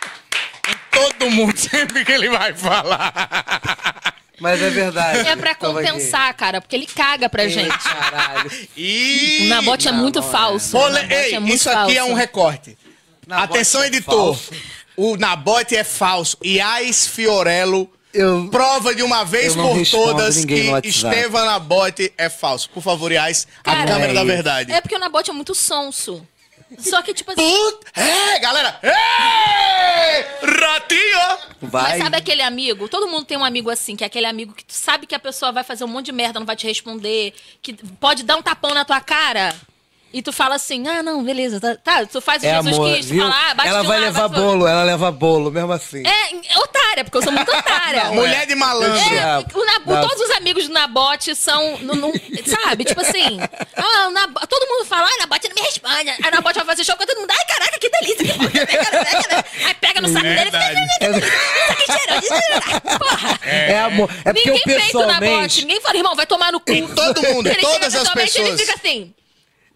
em todo mundo, [LAUGHS] sempre que ele vai falar.
Mas é verdade.
É pra compensar, cara, porque ele caga pra gente.
Caralho.
E...
O Nabote é muito falso.
Pole-
O Nabote
Ei,
é muito
isso aqui é
falso.
um recorte.
Nabote
Atenção,
é
editor.
falso.
O Nabote é falso. Iais Fiorello
Eu-
prova de uma vez por todas que. Estevam Nabote é falso. Por favor, Iais, a
Cara,
câmera
é
da verdade.
É porque o Nabote é muito sonso. Só que, tipo assim.
Put... É, galera. Ei! Ratinho!
Vai.
Mas sabe aquele amigo? Todo mundo tem um amigo assim, que é aquele amigo que tu sabe que a pessoa vai fazer um monte de merda, não vai te responder, que pode dar um tapão na tua cara. E tu fala assim, ah, não, beleza, tá, tá, tu faz o
É
Jesus
amor,
Cristo,
viu?
fala, ah, bate
ela
de
vai
lá,
levar
bate
bolo, ela leva bolo, mesmo assim.
É, é otária, porque eu sou muito otária.
Mulher de malandro.
É,
amo.
o Nabu-
Não.
todos os amigos do Nabote são. no- no- sabe? Tipo assim. Ah, o Nabo- todo mundo fala, ah, Nabote não me responde. Aí o Nabote vai fazer show com todo mundo. Ai, caraca, que delícia. Que bom, Aí pega no saco dele e isso aqui- Porra.
É, amor. É porque
Ninguém
eu
peita o Nabote.
pessoalmente.
Ninguém fala, irmão, vai tomar no cu.
E todo mundo, todas as
pessoalmente,
pessoas.
Ele fica assim.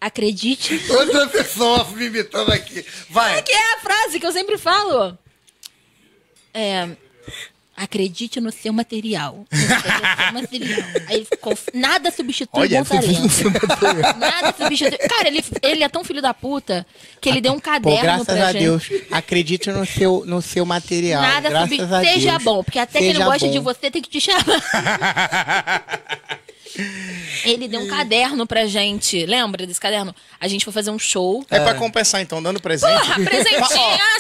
Acredite.
Outra pessoa me imitando aqui. Vai.
Que é a frase que eu sempre falo. É. Acredite no seu material. No seu material. Aí ele. Nada substitui
Olha,
bom talento. Nada substitui. Cara, ele, ele é tão filho da puta que ele deu um caderno pra gente.
acredite no seu, no seu material.
Nada
graças
substitui.
a
Seja
Deus.
bom, porque até quem não
Seja
gosta de você tem que te chamar. [LAUGHS] Ele deu um caderno pra gente. Lembra desse caderno? A gente foi fazer um show.
É pra compensar, então, dando presente.
Porra, presentinho,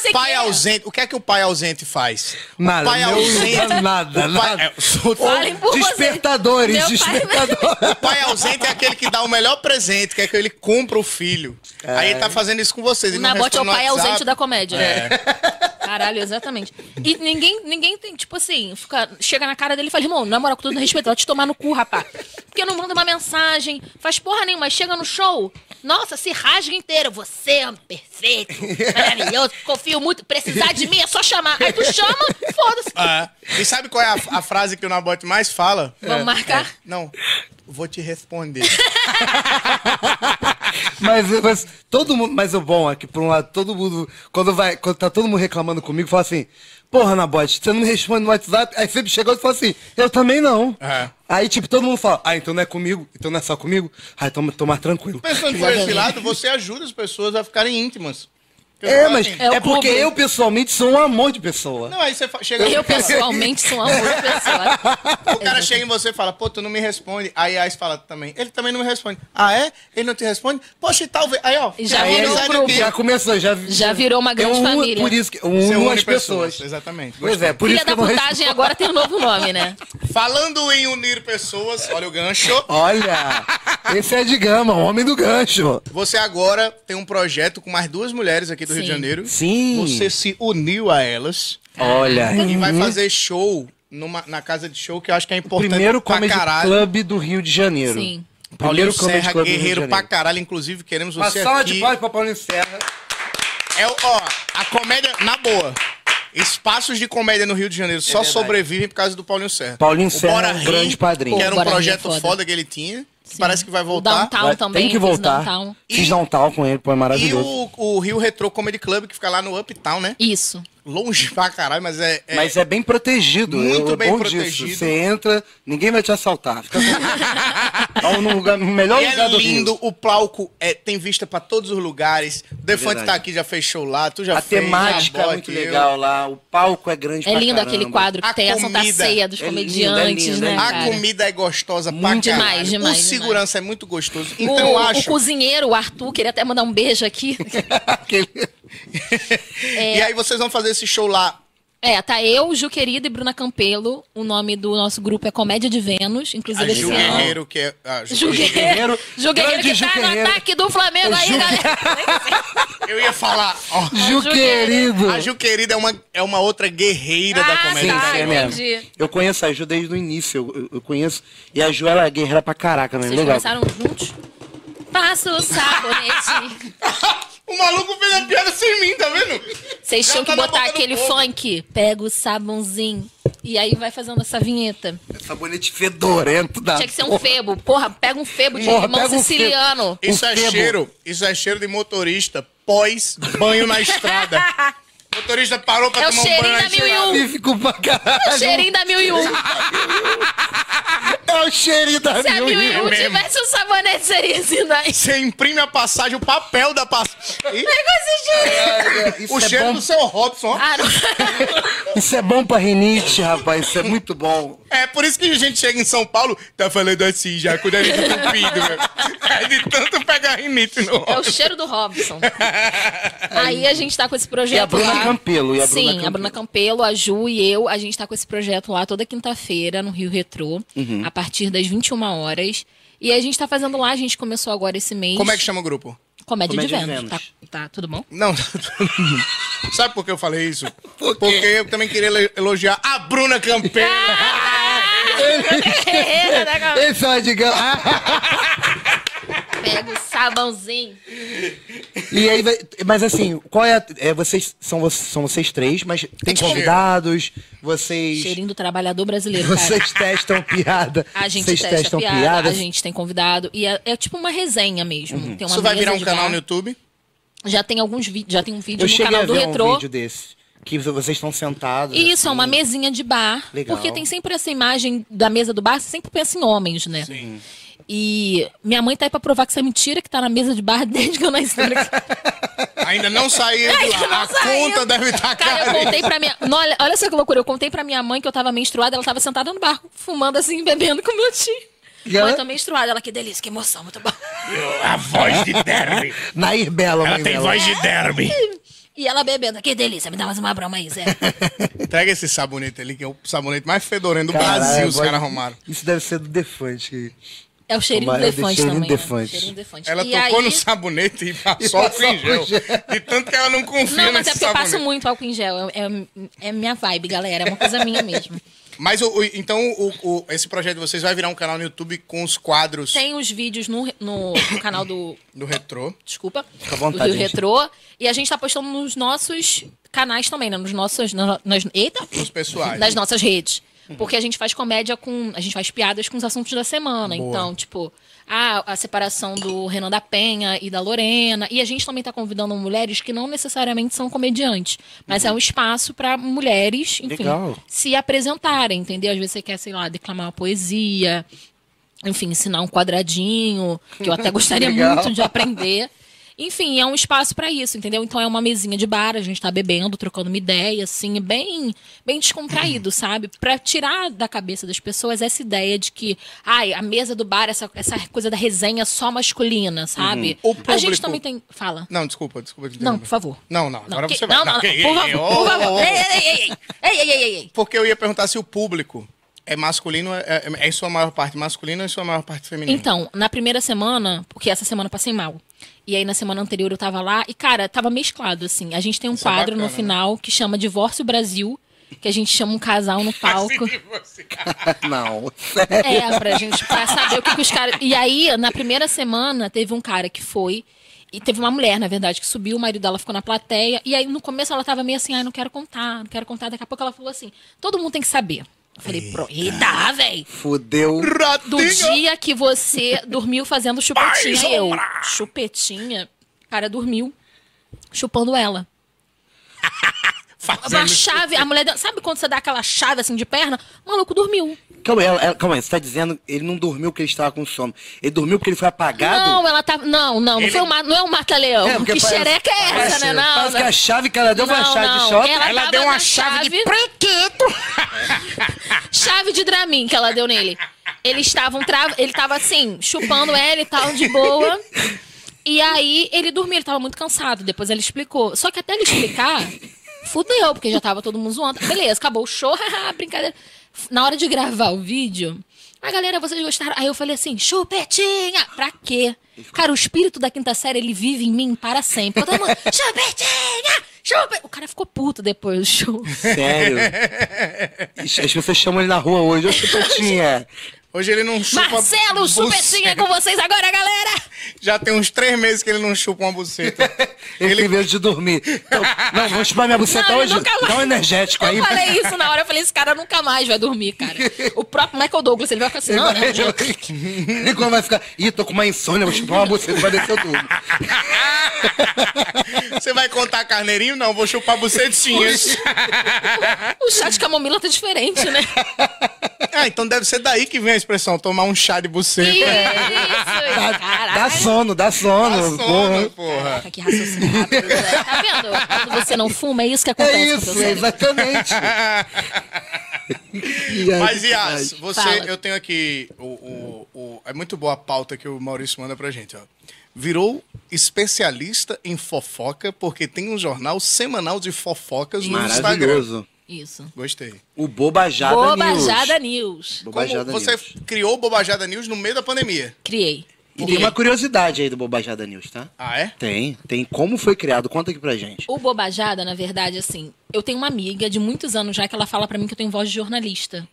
sei
pai
que é.
ausente. O que é que o pai ausente faz?
Nada,
o pai ausente.
nada,
o pai,
nada.
é, o
Falem por vocês.
Despertadores,
Meu pai-
despertadores.
O pai ausente é aquele que dá o melhor presente, que é que ele compra o filho. Aí ele tá fazendo isso com vocês.
O
não
Nabote é o pai
WhatsApp.
ausente da comédia. Caralho, exatamente. E ninguém, ninguém tem, tipo assim, fica, chega na cara dele e fala, irmão, na moral, com todo respeito, vai te tomar no cu, rapaz. Porque não manda uma mensagem, faz porra nenhuma, chega no show, nossa, se rasga inteiro. Você é um perfeito, maravilhoso, confio muito, precisar de mim é só chamar. Aí tu chama, foda-se.
É. E sabe qual é a, a frase que o Nabote mais fala?
Vamos marcar?
Não. Vou te responder. [LAUGHS]
Mas, mas todo mundo. Mas o bom é que, por um lado, todo mundo. Quando vai. Quando tá todo mundo reclamando comigo, fala assim. Porra, Nabote, você não me responde no WhatsApp? Aí sempre chegou e fala assim, eu também não.
É.
Aí, tipo, todo mundo fala, ah, então não é comigo? Então não é só comigo? Ah, então tô mais tranquilo.
Pensando por esse lado, você ajuda as pessoas a ficarem íntimas.
É, mas
assim,
É
é porque eu, pessoalmente, sou um amor de pessoa.
Não, aí você chega
Eu, pessoalmente, sou um amor de pessoa. [LAUGHS]
O cara chega em você e fala, pô, tu não me responde. Aí a Ais fala também, ele também não me responde. Ah, é? Ele não te responde? Poxa, e talvez. Aí, ó.
Já virou um.
Já começou, já...
Já virou uma grande
eu uno-
família.
Por isso que
Você
uno
une
as pessoas.
Exatamente.
Pois é, por
Filha
isso que
da
respondo.
putagem agora tem um novo nome, né?
Falando em unir pessoas, olha o gancho.
Olha, esse é de gama, o homem do gancho.
Você agora tem um projeto com mais duas mulheres aqui do Rio de
Sim.
Janeiro.
Sim.
Você se uniu a elas
Olha,
e vai fazer show numa, na casa de show que eu acho que é
o
importante
primeiro
pra
comedy
caralho.
club do Rio de Janeiro.
Sim.
Paulinho
Primeiro comedy
Serra,
club do Rio de
guerreiro pra caralho. Inclusive, queremos
Uma
você aqui.
de palmas pra Paulinho Serra.
É, o- ó, a comédia, na boa. Espaços de comédia no Rio de Janeiro só
verdade.
sobrevivem por causa do Paulinho Serra.
Paulinho
O
Serra
Bora
é um
Rir,
grande padrinho.
Que era um
Bora é
projeto
foda.
foda que ele tinha. Que
Sim.
Parece que vai
O
voltar.
Downtown
Vai-
também.
Tem que
fiz
voltar.
Downtown.
Fiz
E-
downtown com ele, pô, é
E
maravilhoso.
o, o Rio Retro Comedy Club, que fica lá no Uptown, né?
Isso.
Longe pra caralho, mas é. é-
Mas é bem protegido.
Muito
é
bem
bom
protegido.
Disso. Você entra, ninguém vai te assaltar. Fica [LAUGHS] tranquilo. no, lugar, no melhor
E
lugar
é
do
lindo,
Rio.
o palco é, tem vista pra todos os lugares. O Defante
verdade.
tá aqui, já fez show lá, tu já
A
fez.
temática é muito
eu.
legal lá, o palco é grande
É lindo aquele quadro que
A
tem a Santa
comida
Ceia dos
é lindo, é
comediantes,
lindo,
né,
é
A comida é gostosa pra
Muito
caralho.
demais, demais,
O segurança é muito gostoso.
O,
Então eu
o
acho.
cozinheiro, o Arthur, queria até mandar um beijo aqui. [LAUGHS]
Aquele- [LAUGHS]
E aí vocês vão fazer esse show lá.
É, tá eu, Ju Querida e Bruna Campelo. O nome do nosso grupo é Comédia de Vênus.
A
Inclusive,
Ju
esse ano.
Guerreiro, que é. A Ju
Ju
Guerreiro.
Ju Guerreiro que
Ju
tá no
Guerreiro.
ataque do Flamengo aí,
Ju-
galera.
Eu ia falar. ó,
Ju
Ju
querido.
a Ju Querida é uma, é uma outra guerreira da
Ah,
comédia.
Sim,
tá,
sim, é mesmo. Eu conheço a Ju desde o início, eu, eu conheço. E a Ju, ela é guerreira pra caraca, mesmo.
Vocês
Legal.
começaram juntos? Passa o sabonete. [LAUGHS]
o maluco fez a piada sem mim, tá vendo?
Vocês tinham
tá
que
na
botar aquele funk. Pega o sabãozinho. E aí vai fazendo essa vinheta.
Sabonete fedorento da.
Tinha que ser um febo. Porra, pega um febo de
Porra,
limão
pega um
siciliano.
Isso
O
é
febo.
cheiro. Isso é cheiro de motorista pós banho na estrada. O [LAUGHS] motorista parou pra
É o
tomar um
cheirinho
banho na
da mil e
estrada.
um.
Pra caralho.
Cheirinho da mil e um. [LAUGHS]
o cheirinho da
Se a Miu
Miu.
Miu tivesse um sabonete, seria assim, né?
Você imprime a passagem, o papel da passagem. Ih,
Isso
O
é
cheiro
bom-
do seu Robson. ó.
Ah, não. [LAUGHS]
Isso é bom pra rinite, rapaz. Isso é muito bom.
É por isso que a gente chega em São Paulo, tá falando assim já, com o nariz entupido, meu. É de tanto pegar rinite no
É o
Robson.
cheiro do Robson. [LAUGHS] Aí a gente tá com esse projeto
E a Bruna
lá.
Campelo, e a Bruna
Sim,
Campelo.
a Bruna Campelo, a Ju e eu, a gente tá com esse projeto lá toda quinta-feira no Rio Retrô,
Uhum.
a partir das 21 horas. E a gente tá fazendo lá, a gente começou agora esse mês.
Como é que chama o grupo?
Comédia,
Comédia
de
de
Vênus. Tá, tá tudo bom?
Não. [LAUGHS] Sabe por que eu falei isso? [LAUGHS] Porque eu também queria ele- elogiar a Bruna Campelo. [LAUGHS]
Esse é o Adigão. Ah,
Pega o sabãozinho.
E aí, vai- mas assim, qual é, a, é vocês são, vo- são vocês três, mas tem
tipo-
convidados, vocês
Cheirinho do trabalhador brasileiro, cara.
vocês [LAUGHS] testam piada.
A gente
vocês
testa
testam
piada,
piadas.
a gente tem convidado. E é, é tipo uma resenha mesmo.
Uhum.
Tem uma
Isso vai
mesa
virar um
de
canal
bar.
no YouTube?
Já tem alguns vídeos, já tem um vídeo
Eu
no
cheguei
canal
a
do
ver
Retrô.
um vídeo desse que vocês estão sentados.
Isso, é
assim.
uma mesinha de bar.
Legal.
Porque tem sempre essa imagem da mesa do bar, você sempre pensa em homens, né? Sim. E minha mãe tá aí pra provar que isso é mentira, que tá na mesa de bar [LAUGHS] desde que eu nasci.
Ainda não saiu
Ainda não
A
saiu.
conta deve estar
Cara, eu
cara.
contei pra minha. Não, olha, olha só que loucura. Eu contei pra minha mãe que eu tava menstruada, ela tava sentada no bar, fumando assim, bebendo com meu tio.
E ela-
Mãe, tô menstruada. Ela, que delícia, que emoção, muito bom. [LAUGHS]
A voz de Derby.
Nair Bela,
Ela tem
dela.
voz de Derby.
E ela bebendo, que delícia, me dá mais uma broma aí, Zé. [LAUGHS]
Entrega esse sabonete ali, que é o sabonete mais fedorento do
Caralho,
Brasil, os caras arrumaram.
Isso deve ser do Defante.
É o cheirinho do
é
defante
cheirinho
também.
do
né?
Defante.
Cheirinho do defante.
Ela
e
tocou
aí...
no sabonete e [LAUGHS] passou
E
álcool
passou
em gel.
álcool em gel.
De tanto que ela não confia
Não, mas
nesse
é porque eu passo
sabonete.
muito álcool em gel. É, é, é minha vibe, galera. É uma coisa minha mesmo. [LAUGHS]
Mas o, o- então o, o- esse projeto de vocês vai virar um canal no YouTube com os quadros
Tem os vídeos no, no, no canal do.
do retrô.
Desculpa.
à vontade,
do Rio. Retrô. E a gente tá postando nos nossos canais também, né? Nos nossos. na- Nas, eita!
Os pessoais.
Nas nossas redes. Porque a gente faz comédia com. A gente faz piadas com os assuntos da semana. Então, tipo, a, a separação do Renan da Penha e da Lorena. E a gente também tá convidando mulheres que não necessariamente são comediantes. Mas é um espaço para mulheres, enfim,
Legal.
se apresentarem, entendeu? Às vezes você quer, sei lá, declamar uma poesia, enfim, ensinar um quadradinho, que eu até [LAUGHS] gostaria muito de aprender. Enfim, é um espaço para isso, entendeu? Então é uma mesinha de bar, a gente tá bebendo, trocando uma ideia, assim, bem, bem descontraído, [CLEARS THROAT] sabe? Para tirar da cabeça das pessoas essa ideia de que, ai, a mesa do bar, essa, essa coisa da resenha só masculina, sabe? Uhum.
Público...
A gente também tem. Fala.
Não, desculpa, desculpa.
Não, por favor.
Não, não, agora
que...
você vai.
Não, não, não. Por favor. Por favor. Ei, ei, ei, ei, ei, ei.
Porque eu ia perguntar se o público é masculino, é, é, é em sua maior parte masculino ou em sua maior parte feminino?
Então, na primeira semana, porque essa semana eu passei mal. E aí na semana anterior eu tava lá e, cara, tava mesclado, assim. A gente tem um
Isso é
quadro
bacana,
no final que chama Divórcio Brasil, que a gente chama um casal no [LAUGHS] palco. [LAUGHS]
Não.
É, pra gente pra saber o que, que os caras. E aí, na primeira semana, teve um cara que foi. E teve uma mulher, na verdade, que subiu, o marido dela ficou na plateia. E aí, no começo, ela tava meio assim, ai, não quero contar, não quero contar. Daqui a pouco ela falou assim: todo mundo tem que saber. Eu falei, pro, eita, véi!
Fudeu.
Do dia que você dormiu fazendo chupetinha. Eu, chupetinha? O cara dormiu chupando ela. Uma chave, a mulher. Sabe quando você dá aquela chave assim de perna? O maluco dormiu.
Calma aí, ela- ela- calma aí, você tá dizendo ele não dormiu porque ele estava com sono. Ele dormiu porque ele foi apagado?
Não, ela tá. Não, não, não, foi uma, não é um mata-leão.
É,
que
parece-
xereca é essa,
parece-
né? Não,
Parece
não.
que a chave que ela deu foi uma chave de choque.
ela-
Ela deu uma chave, de prequito. [LAUGHS]
chave de Dramin que ela deu nele. Eles estavam tra... ele tava assim, chupando ela e tal, de boa. E aí ele dormiu, ele tava muito cansado. Depois ele explicou. Só que até ele explicar, fudeu, porque já tava todo mundo zoando. Beleza, acabou o show, [LAUGHS] brincadeira. Na hora de gravar o vídeo, a galera, vocês gostaram? Aí eu falei assim, chupetinha! Pra quê? Cara, o espírito da quinta série, ele vive em mim para sempre. Todo mundo, [LAUGHS] chupetinha! Chupe... O cara ficou puto depois do show.
Sério. [LAUGHS] As as pessoas chamam ele na rua hoje. Ô, chupetinha.
Hoje ele não chupa.
Marcelo, chupetinha com vocês agora, galera!
Já tem uns três meses que ele não chupa uma buceta. [LAUGHS]
Ele medo de dormir. Então, não, vamos chupar minha buceta
Não,
hoje?
nunca mais-
Dá um energético aí.
Eu falei isso na hora, eu falei, esse cara nunca mais vai dormir, cara. O próprio Michael Douglas, ele vai ficar assim, não, não, não.
E quando vai ficar, ih, tô com uma insônia, vou chupar uma buceta, vai descer tudo. [LAUGHS]
Você vai contar carneirinho? Não, vou chupar bucetinhas.
O chá de camomila tá diferente, né?
Ah, então deve ser daí que vem a expressão tomar um chá de buceta. [LAUGHS]
Isso,
Dá,
caralho.
dá sono, dá sono.
Dá
porra.
sono, porra.
Caraca, que raciocínio rápido. né? Tá vendo? Quando você não fuma, é isso que acontece
É isso, exatamente. [LAUGHS]
Mas, Yas, você,
Fala.
eu tenho aqui. O, o- o- é muito boa a pauta que o Maurício manda pra gente, ó. Virou especialista em fofoca, porque tem um jornal semanal de fofocas no Instagram.
Maravilhoso.
Isso.
Gostei.
O Bobajada,
Bobajada
News.
News.
Bobajada
Como você
News.
criou o Bobajada News no meio da pandemia.
Criei.
E tem uma curiosidade aí do Bobajada News, tá?
Ah, é?
Tem. Tem como foi criado. Conta aqui pra gente.
O Bobajada, na verdade, assim, eu tenho uma amiga de muitos anos já que ela fala pra mim que eu tenho voz de jornalista.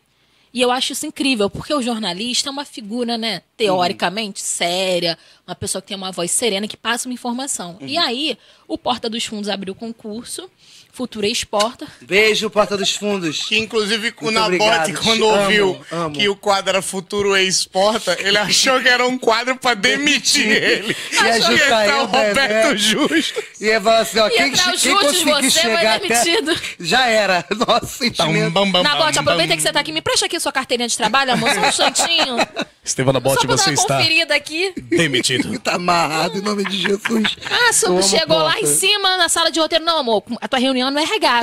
E eu acho isso incrível, porque o jornalista é uma figura, né, teoricamente séria, uma pessoa que tem uma voz serena, que passa uma informação. E aí, o Porta dos Fundos abriu o concurso, Futura Exporta.
Beijo, Porta dos Fundos.
Que inclusive o Nabote, quando
te
ouviu
amo, amo.
que o quadro era Futuro Ex-Porta, ele achou que era um quadro pra demitir ele.
Ia
Achou que
eu,
o Roberto
Bené.
Justo.
E ia falar assim, ó, quem, quem
Justus,
conseguir
você vai
chegar até...
demitido.
Já era. [LAUGHS] Nossa, sentimento.
Bam, bam,
Nabote,
bam,
aproveita
bam.
que você tá aqui, me presta aqui sua carteirinha de trabalho, amor, só um instantinho.
Estevana
pra dar uma conferida aqui.
demitido.
Tá amarrado em nome de Jesus.
Ah,
amo
chegou lá em cima, na sala de roteiro. Não, amor, a tua reunião não é RH.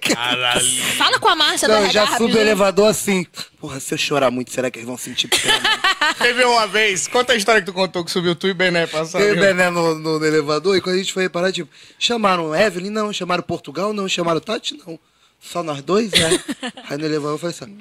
Caralho.
Fala com a Márcia
Não,
da
eu
RH.
já subo o elevador assim.
Porra, se eu chorar muito, será que eles vão sentir pena? [LAUGHS]
Teve uma vez, conta a história que tu contou que subiu tu e Bené passaram.
Eu e o Bené no, no- no elevador, e quando a gente foi reparar, tipo, chamaram Evelyn? Não. Chamaram Portugal? Não. Chamaram Tati? Não. Só nós dois, né? [LAUGHS] Aí no elevador eu falei assim,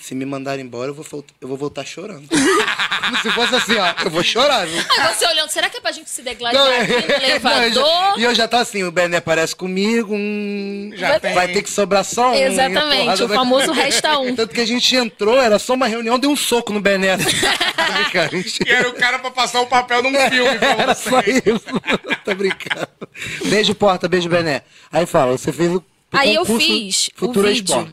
se me mandarem embora, eu vou, eu vou voltar chorando. Como se fosse assim, ó, eu vou chorar, viu?
Aí você olhando, será que é pra gente se degladiar
Não,
aqui no
não, eu
elevador?
já- e eu já tá assim, o Bené aparece comigo, hum,
Já tem.
vai ter que sobrar só um. e
Exatamente, o
vai-
famoso [LAUGHS] resta um.
Tanto que a gente entrou, era só uma reunião, deu um soco no Bené. assim. [LAUGHS] Gente.
Que era o cara pra passar o papel num filme pra
Era
você.
só isso. [LAUGHS] Tô brincando. Beijo, Porta, beijo, Bené. Aí fala, você fez o.
Aí eu fiz
Futuro
o vídeo.
Esporte.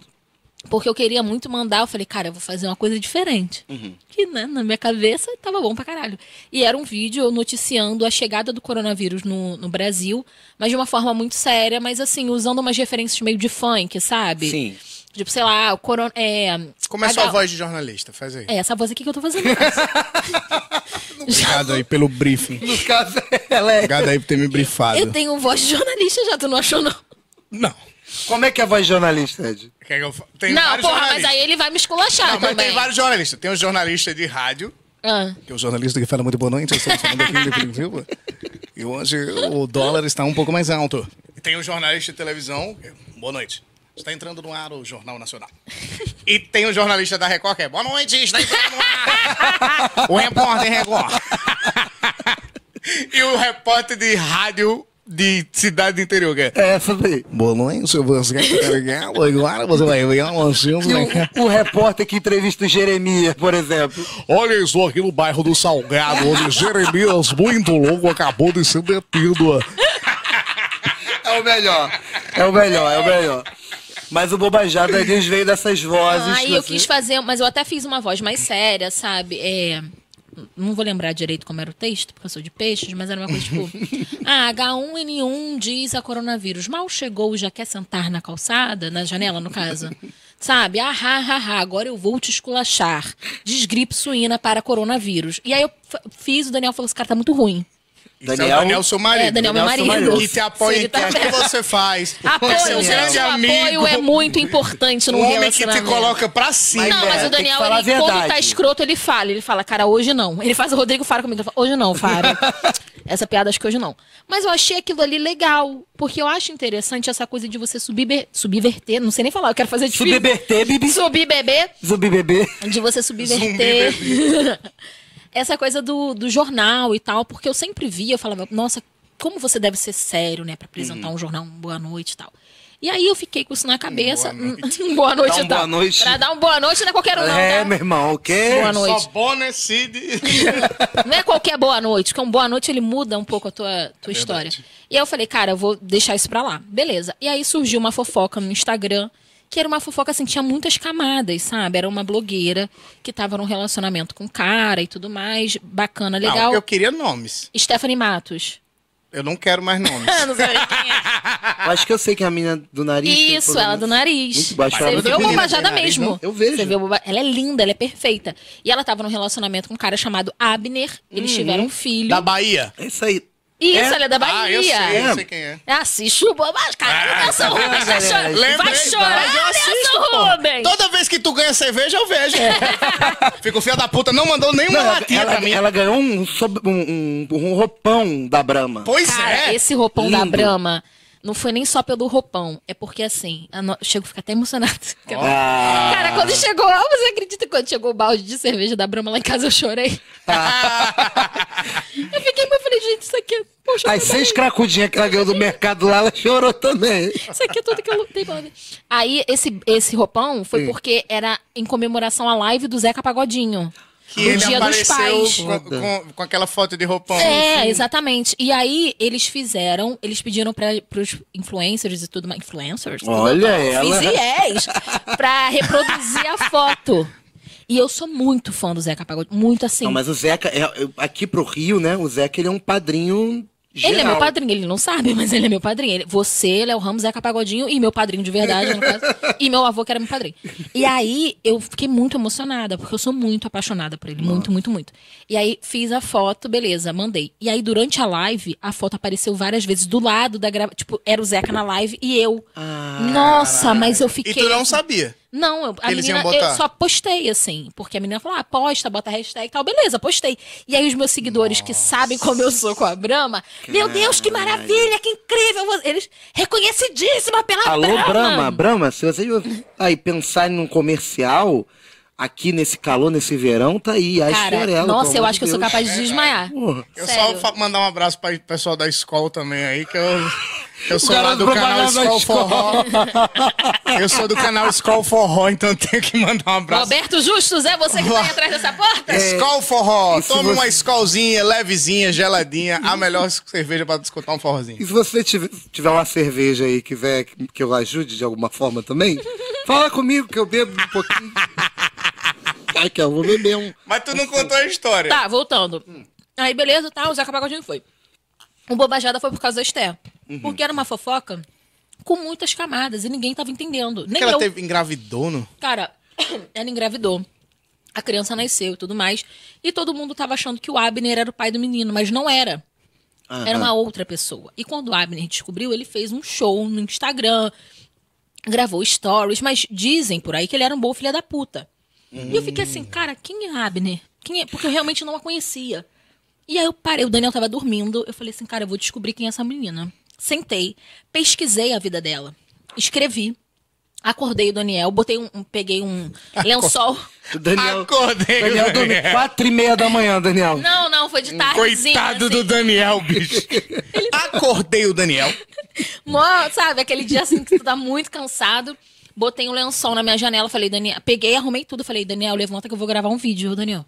Porque eu queria muito mandar, eu falei, cara, eu vou fazer uma coisa diferente.
Uhum.
Que, né, na minha cabeça tava bom pra caralho. E era um vídeo noticiando a chegada do coronavírus no, no Brasil, mas de uma forma muito séria, mas assim, usando umas referências meio de funk, sabe?
Sim.
Tipo, sei lá, o corona. É,
Como é a sua
H-
voz de jornalista? Faz aí.
É, essa voz aqui que eu tô fazendo. [LAUGHS]
Obrigado aí pelo briefing.
No caso, ela é.
Obrigado aí por ter me briefado.
eu tenho voz de jornalista já, tu não achou, não?
Não.
Como é que é a voz de jornalista, Ed?
Quer que eu fa- Tem
não,
vários
porra, mas
jornalistas.
aí ele vai me esculachar
Não, mas
também.
tem vários jornalistas. Tem um jornalista de rádio,
Ah.
que é o jornalista que fala muito boa noite, eu de Curitiba. E hoje o dólar está um pouco mais alto. E tem um jornalista de televisão, que é, boa noite. Está entrando no ar o Jornal Nacional. E tem um jornalista da Record que é, boa noite, está entrando no ar. o repórter Record. [LAUGHS] e o repórter de rádio de cidade do interior, que é,
É daí.
boa noite, você quer ligado? Agora você vai ver um anúncio,
E
né?
o, o repórter que entrevista o Jeremias, por exemplo.
Olha, eu estou aqui no bairro do Salgado, onde Jeremias, muito louco, acabou de ser detido.
É o melhor. É o melhor, é o melhor. Mas o Bobajada News veio dessas vozes.
Aí eu
assim.
quis fazer, mas eu até fiz uma voz mais séria, sabe? É, não vou lembrar direito como era o texto, porque eu sou de peixes, mas era uma coisa tipo: [LAUGHS] Ah, H1N1 diz a coronavírus. Mal chegou e já quer sentar na calçada, na janela, no caso. Sabe? Ah, ha, ha, ha, agora eu vou te esculachar. Desgripe suína para coronavírus. E aí eu fiz, o Daniel falou: esse cara tá muito ruim.
Isso é o
Daniel-
Daniel, seu marido.
É, Daniel, meu
Daniel,
marido.
marido.
Que te apoia em
tá
tudo que você faz. [LAUGHS]
Apoio,
É seu grande
o
amigo.
apoio é muito importante no
Um homem que te
relacionamento.
coloca pra cima.
Não, mas o Daniel, ele, quando tá escroto, ele fala. Ele fala, cara, hoje não. Ele faz o Rodrigo Faro comigo. Ele fala, hoje não, Faro. [LAUGHS] Essa piada acho que hoje não. Mas eu achei aquilo ali legal. Porque eu acho interessante essa coisa de você subir, subverter. Não sei nem falar, eu quero fazer difícil.
Subberter, Bibi.
Subir bebê.
Zumbi bebê.
De você subverter. [LAUGHS] essa coisa do, do jornal e tal. Porque eu sempre via, eu falava, nossa, como você deve ser sério, né? Pra apresentar um jornal, um boa noite e tal. E aí eu fiquei com isso na cabeça.
boa noite. [LAUGHS]
Um boa noite
Dá um
e tal.
boa noite.
Pra dar um boa noite não é qualquer um, não,
É,
tá?
meu irmão, o quê?
Boa noite.
Só Bonner, Cid. [LAUGHS]
Não é qualquer boa noite, porque um boa noite ele muda um pouco a tua, tua história. E aí eu falei, cara, eu vou deixar isso pra lá. Beleza. E aí surgiu uma fofoca no Instagram, que era uma fofoca assim, tinha muitas camadas, sabe? Era uma blogueira que tava num relacionamento com um cara e tudo mais, bacana, legal.
Não, eu queria nomes.
Stephanie Matos.
Eu não quero mais nomes. [LAUGHS]
não sei quem é.
Eu acho que eu sei que é a menina do nariz.
Isso, ela do nariz.
Muito baixo.
Você
é muito
a bobajada mesmo.
não? Eu vejo.
Você a boba- Ela é linda, ela é perfeita. E ela tava num relacionamento com um cara chamado Abner. Eles tiveram um filho.
Da Bahia.
É isso aí.
Isso, ela é da Bahia.
Ah, eu sei, eu
É.
sei quem é.
Assiste o Bobagem. Caralho,
Ah,
Nelson
tá
Rubens vai
galera?
chorar.
Lembrei,
Vai chorar,
mas eu assisto,
Nelson
pô.
Rubens.
Toda vez que tu ganha cerveja, eu vejo. [LAUGHS] Fica o filho da puta, não mandou nenhuma
Não,
latinha
ela-
pra mim.
ela ganhou um, sob- um, um- um roupão da Brahma.
Pois
Cara,
é.
esse roupão da
Lindo.
Não foi nem só pelo roupão. É porque, assim, a no... chego a ficar até emocionada. [LAUGHS]
Ah.
Cara, quando chegou, ah, você acredita que quando chegou o balde de cerveja da Brahma lá em casa, eu chorei? [LAUGHS] eu fiquei, mas eu falei, gente, isso aqui é... Poxa,
As seis cracudinhas que ela ganhou do mercado lá, ela chorou também.
Isso aqui é tudo que eu lutei pra. Aí, esse, esse roupão foi porque era em comemoração à live do Zeca Pagodinho.
Que
do
ele
Dia dos
apareceu
Pais.
com, com- com aquela foto de roupão.
É, exatamente. E aí, eles fizeram, eles pediram para pros influencers e tudo mais. Influencers? tudo
Olha
mais,
ela.
Fiéis, pra reproduzir a foto. E eu sou muito fã do Zeca Pagodinho. Muito assim.
Não, mas o Zeca, é, é- aqui pro Rio, né? O Zeca, ele é um padrinho geral.
Ele é meu padrinho, ele não sabe, [LAUGHS] mas ele é meu padrinho. Ele- você, Léo Ramos, Zeca Pagodinho e meu padrinho de verdade, no caso. [LAUGHS] E meu avô, que era meu padrinho. E aí, eu fiquei muito emocionada, porque eu sou muito apaixonada por ele. Muito, muito, muito. E aí, fiz a foto, beleza, mandei. E aí, durante a live, a foto apareceu várias vezes do lado da gravação. Tipo, era o Zeca na live e eu. Nossa, mas eu
E
fiquei.
tu não sabia.
Não, eu, a
Eles
menina, eu só postei, assim. Porque a menina falou, ah, posta, bota hashtag e tal. Beleza, postei. E aí os meus seguidores que sabem como eu sou com a Brahma, meu Deus, que maravilha, que incrível. Eles, reconhecidíssima pela
Alô,
Brahma.
Brahma, Brahma, se vocês aí pensarem num comercial, aqui nesse calor, nesse verão, tá aí, a
Cara,
Estrela,
nossa, eu acho que eu sou capaz de desmaiar.
Porra.
Eu
Sério.
só mandar um abraço para o pessoal da escola também aí, que eu, eu sou lá do canal Skol Forró. Eu sou do canal Skol Forró, então tenho que mandar um abraço.
Roberto Justus, é você que tá aí atrás dessa porta?
Skol Forró. Tome
você-
uma Skolzinha, levezinha, geladinha. A melhor cerveja para escutar um forrozinho.
E se você tiver, tiver uma cerveja aí, quiser que que eu ajude de alguma forma também, fala comigo que eu bebo um pouquinho. Ai, que eu vou beber um.
Mas tu não contou a história.
Tá, voltando. Aí, beleza, tá, o Zeca Pagodinho foi. O Bobajada foi por causa da Esté.
Uhum.
Porque era uma fofoca com muitas camadas e ninguém tava entendendo. Nem
que ela
eu.
teve engravidou, no?
Cara, [COUGHS] ela engravidou. A criança nasceu e tudo mais. E todo mundo tava achando que o Abner era o pai do menino, mas não era. Era uma outra pessoa. E quando o Abner descobriu, ele fez um show no Instagram, gravou stories, mas dizem por aí que ele era um bom filho da puta. E eu fiquei assim, cara, quem é Abner? Quem é? Porque eu realmente não a conhecia. E aí eu parei, o Daniel tava dormindo, eu falei assim, cara, eu vou descobrir quem é essa menina. Sentei, pesquisei a vida dela, escrevi, acordei o Daniel, botei um, um- peguei um lençol.
O [LAUGHS] Daniel,
Acordei.
Daniel dorme [LAUGHS] quatro e meia da manhã, Daniel.
Não, não, foi de tarde.
Coitado do Daniel, bicho. Acordei o Daniel. [LAUGHS]
Mó, sabe, aquele dia assim que tu tá muito cansado. Botei um lençol na minha janela, falei, Daniel, peguei, arrumei tudo, falei, Daniel, levanta que eu vou gravar um vídeo, Daniel.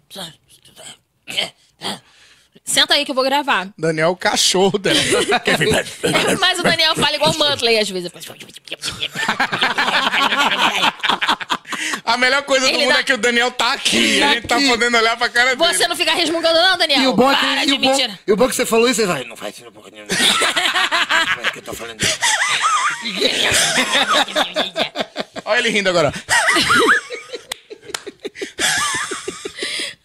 Senta aí que eu vou gravar.
Daniel, o cachorro dela. [LAUGHS]
Mas o Daniel fala igual o Muttley às vezes.
A melhor coisa do
Ele
mundo
dá-
é que o Daniel tá aqui. A gente tá
aqui.
podendo olhar pra cara dele.
Você não fica resmungando, não, Daniel?
E o bom é
Para
e o bom, e o bom é que você falou isso, você vai, não faz [LAUGHS] isso porra nenhuma. Como é que eu tô falando isso? [LAUGHS]
Olha ele rindo agora.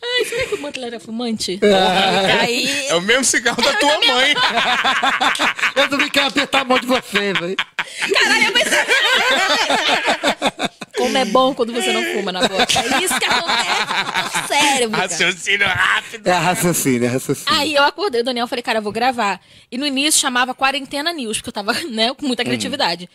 Ai, será que o Muttley era fumante?
Ah.
Aí,
É o mesmo cigarro da tua mãe. [LAUGHS]
Eu também quero apertar a mão de você, velho.
caralho, eu pensei... Como é bom quando você não fuma na boca. É isso que acontece no cérebro, cara.
Raciocínio rápido.
É raciocínio, é raciocínio.
Aí eu acordei, o Daniel, falei, cara, eu vou gravar. E no início chamava Quarentena News, porque eu tava, [LAUGHS] né, com muita criatividade.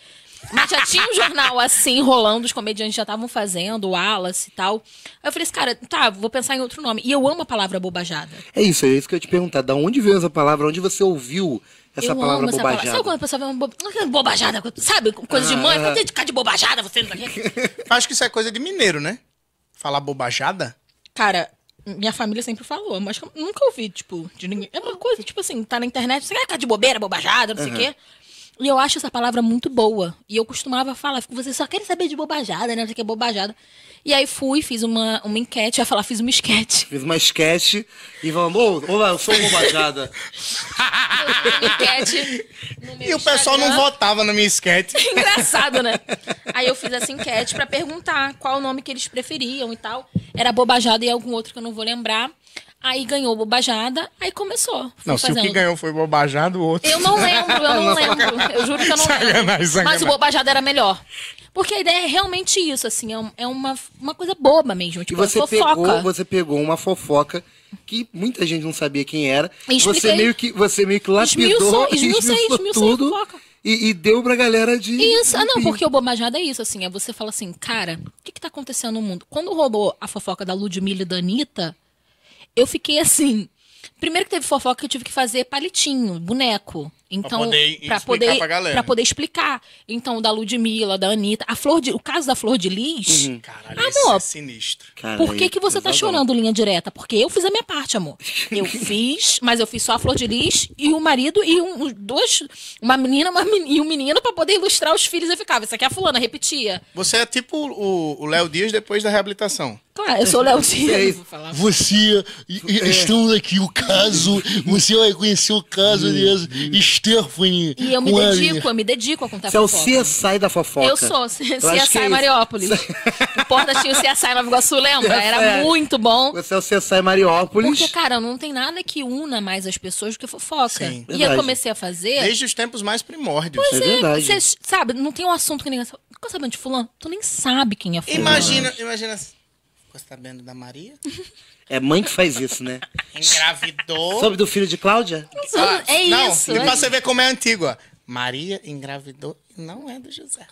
Mas já tinha um jornal assim, rolando, os comediantes já estavam fazendo, o Wallace e tal. Aí eu falei assim, cara, tá, vou pensar em outro nome. E eu amo a palavra bobajada.
É isso, é isso que eu ia te perguntar. Da onde veio essa palavra? Onde você ouviu essa
eu
palavra
amo essa
bobajada?
palavra. Sabe quando a pessoa vê uma bo... bobajada? Sabe? Coisa de mãe, vou ficar de bobajada, você não tá aqui. [LAUGHS]
Acho que isso é coisa de mineiro, né? Falar bobajada.
Cara, minha família sempre falou, mas nunca ouvi, tipo, de ninguém. É uma coisa, tipo assim, tá na internet, você quer de bobeira, bobajada, não sei o quê. E eu acho essa palavra muito boa. E eu costumava falar, você só quer saber de bobajada, né? Não sei o que é bobajada. E aí fui, fiz uma, uma enquete, eu ia falar, fiz uma esquete.
Fiz uma sketch e vamos, ô, olá, eu sou bobajada. [LAUGHS]
enquete no meu
E o pessoal não
Instagram.
votava na minha sketch. [LAUGHS]
Engraçado, né? Aí eu fiz essa enquete pra perguntar qual o nome que eles preferiam e tal. Era Bobajada e algum outro que eu não vou lembrar. Aí ganhou Bobajada, aí começou.
Não, se o que
fazendo.
ganhou foi bobajado, o outro.
Eu não [LAUGHS] lembro, eu não lembro. Eu juro que eu não
Sacanagem,
lembro. Mas o Bobajada era melhor. Porque a ideia é realmente isso, assim, é, é uma, uma coisa boba mesmo,
E
tipo,
você
fofoca.
pegou, você pegou uma fofoca que muita gente não sabia quem era.
E
Você
expliquei.
meio que, você meio que lapidou,
Esmiuçou, [LAUGHS]
esmiuçou
esmiucei a
tudo
fofoca.
e, e deu pra galera de...
Isso, ah, não, porque o bobajada é isso, assim, é você fala assim, cara, o que que tá acontecendo no mundo? Quando rolou a fofoca da Ludmilla e da Anitta, eu fiquei assim, primeiro que teve fofoca que eu tive que fazer palitinho, boneco. Então,
poder
pra
explicar
poder,
pra galera.
pra poder explicar. Então, da Ludmilla, da Anitta, a Flor de, o caso da Flor de Lis,
Caralho, esse
amor,
é sinistro.
Cara,
por que, que você tá chorando linha direta? Porque eu fiz a minha parte, amor. Eu [LAUGHS] fiz, mas eu fiz só a Flor de Lis e o marido e um, dois, uma menina uma men- e um menino pra poder ilustrar os filhos. Eu ficava, isso aqui é a fulana, repetia.
Você é tipo o Léo Dias depois da reabilitação.
Claro, eu sou o Léo
É
Dias.
isso.
vou falar.
Você, e- estamos aqui, o caso, [LAUGHS] você vai conhecer o caso dessa Stephanie.
E eu me dedico, eu me dedico a contar
Você é o. CSI da fofoca.
Eu sou,
Eu acho que
CSI
é.
Mariópolis. [LAUGHS] O Porta tinha o CSI Nova Iguaçu, lembra? Era
É.
muito bom.
Você é o CSI Mariópolis.
Porque, cara, não tem nada que una mais as pessoas do que fofoca.
Sim.
e eu comecei a fazer.
Desde os tempos mais primórdios.
É verdade.
Você sabe, não tem um assunto que ninguém sabe. Ficou sabendo de fulano? Tu nem sabe quem é fulano.
Imagina, imagina. Ficou sabendo da Maria?
É mãe que faz isso, né?
Engravidou.
Soube do filho de Cláudia?
Ah,
É
não,
isso.
E
é
pra você ver como é antigo, ó. Maria engravidou e não é do José.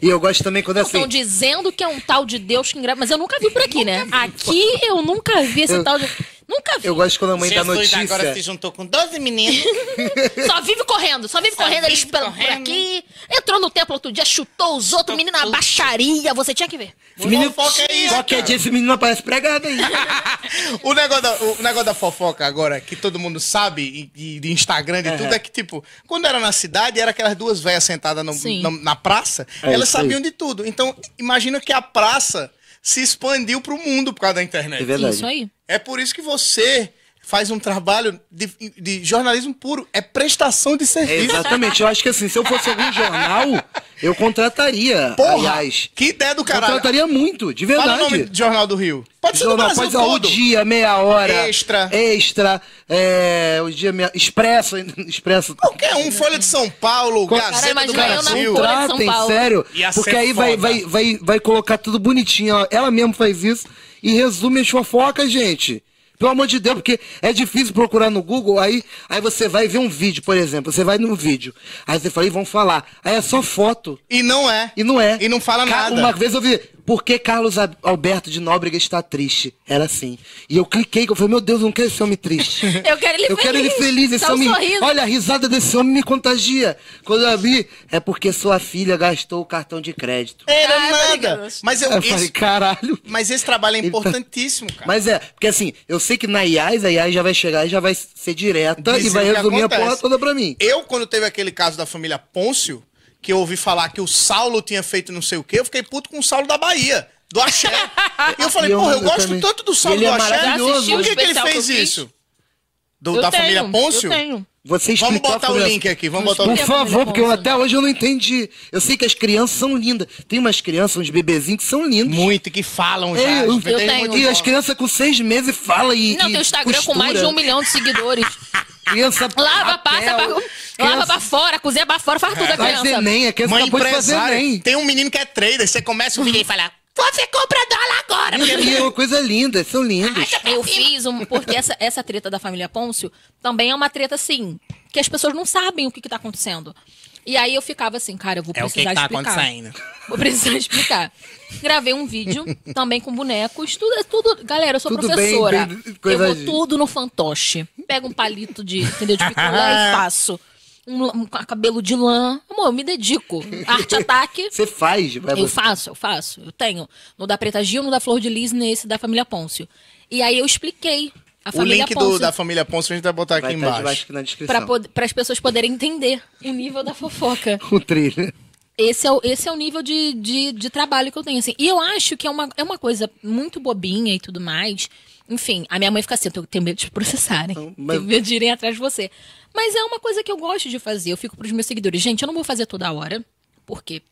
E eu gosto também quando é assim.
Estão dizendo que é um tal de Deus que engravida. Mas eu nunca vi por aqui, né? Aqui eu nunca vi esse tal de. Nunca vi.
Eu gosto quando a mãe dá
Jesus
notícia.
agora se juntou com 12 meninos. [LAUGHS]
Só vive correndo, só vive
Só
correndo, eles
vive
pelo por
correndo.
aqui. Entrou no templo outro dia, chutou os outros, menino na baixaria, você tinha que ver.
Menino,
Fofoca é isso,
qualquer
cara.
dia esse menino aparece pregado aí. [LAUGHS]
o, negócio da, o negócio da fofoca agora, que todo mundo sabe, e, e de Instagram e tudo, é que, tipo, quando era na cidade, era aquelas duas velhas sentadas no- na, na praça,
É
elas sabiam de tudo. Então, imagina que a praça se expandiu pro mundo por causa da internet.
É verdade.
Isso aí.
É por isso que você faz um trabalho de, de jornalismo puro. É prestação de
É,
serviço.
exatamente. Eu acho que assim, se eu fosse algum jornal, eu contrataria.
Porra!
aliás.
Que ideia do caralho.
Contrataria muito, de
Fala o nome
verdade.
do Jornal do Rio. Pode ser do
Jornal,
Brasil
pode ser o
todo.
dia, meia hora.
Extra.
Extra. É, o dia, meia, expresso. Expresso.
Qualquer um, Folha de São Paulo, Gazeta
Cara,
do Brasil.
São
Contratem,
Paulo.
sério. Porque aí vai, vai, vai, vai colocar tudo bonitinho. Ela, ela mesmo faz isso e resume as fofocas, gente. Pelo amor de Deus, porque é difícil procurar no Google, aí, aí você vai ver um vídeo, por exemplo. Você vai num vídeo, aí você fala, e vão falar. Aí é só foto.
E não é.
E não é.
E não fala
Ca-
nada.
Uma vez eu vi, por que Carlos Alberto de Nóbrega está triste? Era assim. E eu cliquei, que eu falei, meu Deus, eu não quero esse homem triste. [LAUGHS]
Eu quero ele
Eu quero ele feliz, esse
Só um
homem.
sorriso.
Olha, a risada desse homem me contagia. Quando eu vi, é porque sua filha gastou o cartão de crédito.
Era
Ah, tá
nada. Mas, eu,
Eu falei,
esse,
caralho.
mas esse trabalho é importantíssimo, cara.
Mas é, porque assim, eu sei que na IAS, a IAS já vai chegar e já vai ser direta e vai resumir a porra toda pra mim.
Eu, quando teve aquele caso da família Pôncio, que eu ouvi falar que o Saulo tinha feito não sei o quê, eu fiquei puto com o Saulo da Bahia, do Axé. e eu falei,
eu-
porra, eu,
eu
gosto
também.
tanto do Saulo
Ele
do
é
Axé.
maravilhoso.
Por que, que ele
que
fez
fiz?
isso? Do- da
tenho,
família Pôncio?
Eu tenho.
Você
Vamos botar o link aqui, vamos botar o
Por
link.
A
favor, porque eu, até hoje eu não entendi. Eu sei que as crianças são lindas. Tem umas crianças, uns bebezinhos que são lindos.
Muito, que falam já.
É, eu-
eu tenho.
E as crianças com seis meses falam e.
Não,
e
tem o Instagram com mais de um milhão de seguidores. [LAUGHS]
Criança
Lava, passa,
papel,
lava
criança
pra fora, cozinha pra fora, faz tudo a
Faz
criança.
Enem, a criança
Mãe
acabou de fazer. Enem.
Tem um menino que é trader, você começa o vídeo e fala, você compra dólar agora. porque-
E é uma coisa linda, são lindos.
Eu fiz um. Porque essa, essa treta da família Pôncio também é uma treta, assim, que as pessoas não sabem o que, que tá acontecendo. E aí eu ficava assim, cara, eu vou
É o
precisar
que, que tá
explicar.
acontecendo. [LAUGHS]
Vou precisar explicar. Gravei um vídeo também com bonecos. Tudo, é tudo. Galera, eu sou
Tudo bem,
professora.
bem,
eu
coisa
vou
de-
tudo no fantoche. Pego um palito de, entendeu, de picolé e [LAUGHS] faço. Um, um cabelo de lã. Amor, eu me dedico. Arte ataque. [LAUGHS]
Você faz, vai
Eu
você-
faço, eu faço. Eu tenho. No da Preta Gil, no da Flor de Lis, nesse da família Pôncio. E aí eu expliquei
O link do- da família Pôncio a gente vai botar aqui
vai estar
embaixo.
debaixo aqui na descrição.
para as pessoas poderem entender o nível da fofoca. [LAUGHS]
O trilho.
esse é o, esse é o nível de, de, de trabalho que eu tenho, assim. E eu acho que é uma, é uma coisa muito bobinha e tudo mais. Enfim, a minha mãe fica assim, eu tenho- medo de processarem.
mas-
Tenho medo de irem atrás de você. Mas é uma coisa que eu gosto de fazer. Eu fico pros meus seguidores. Gente, eu não vou fazer toda hora. Porque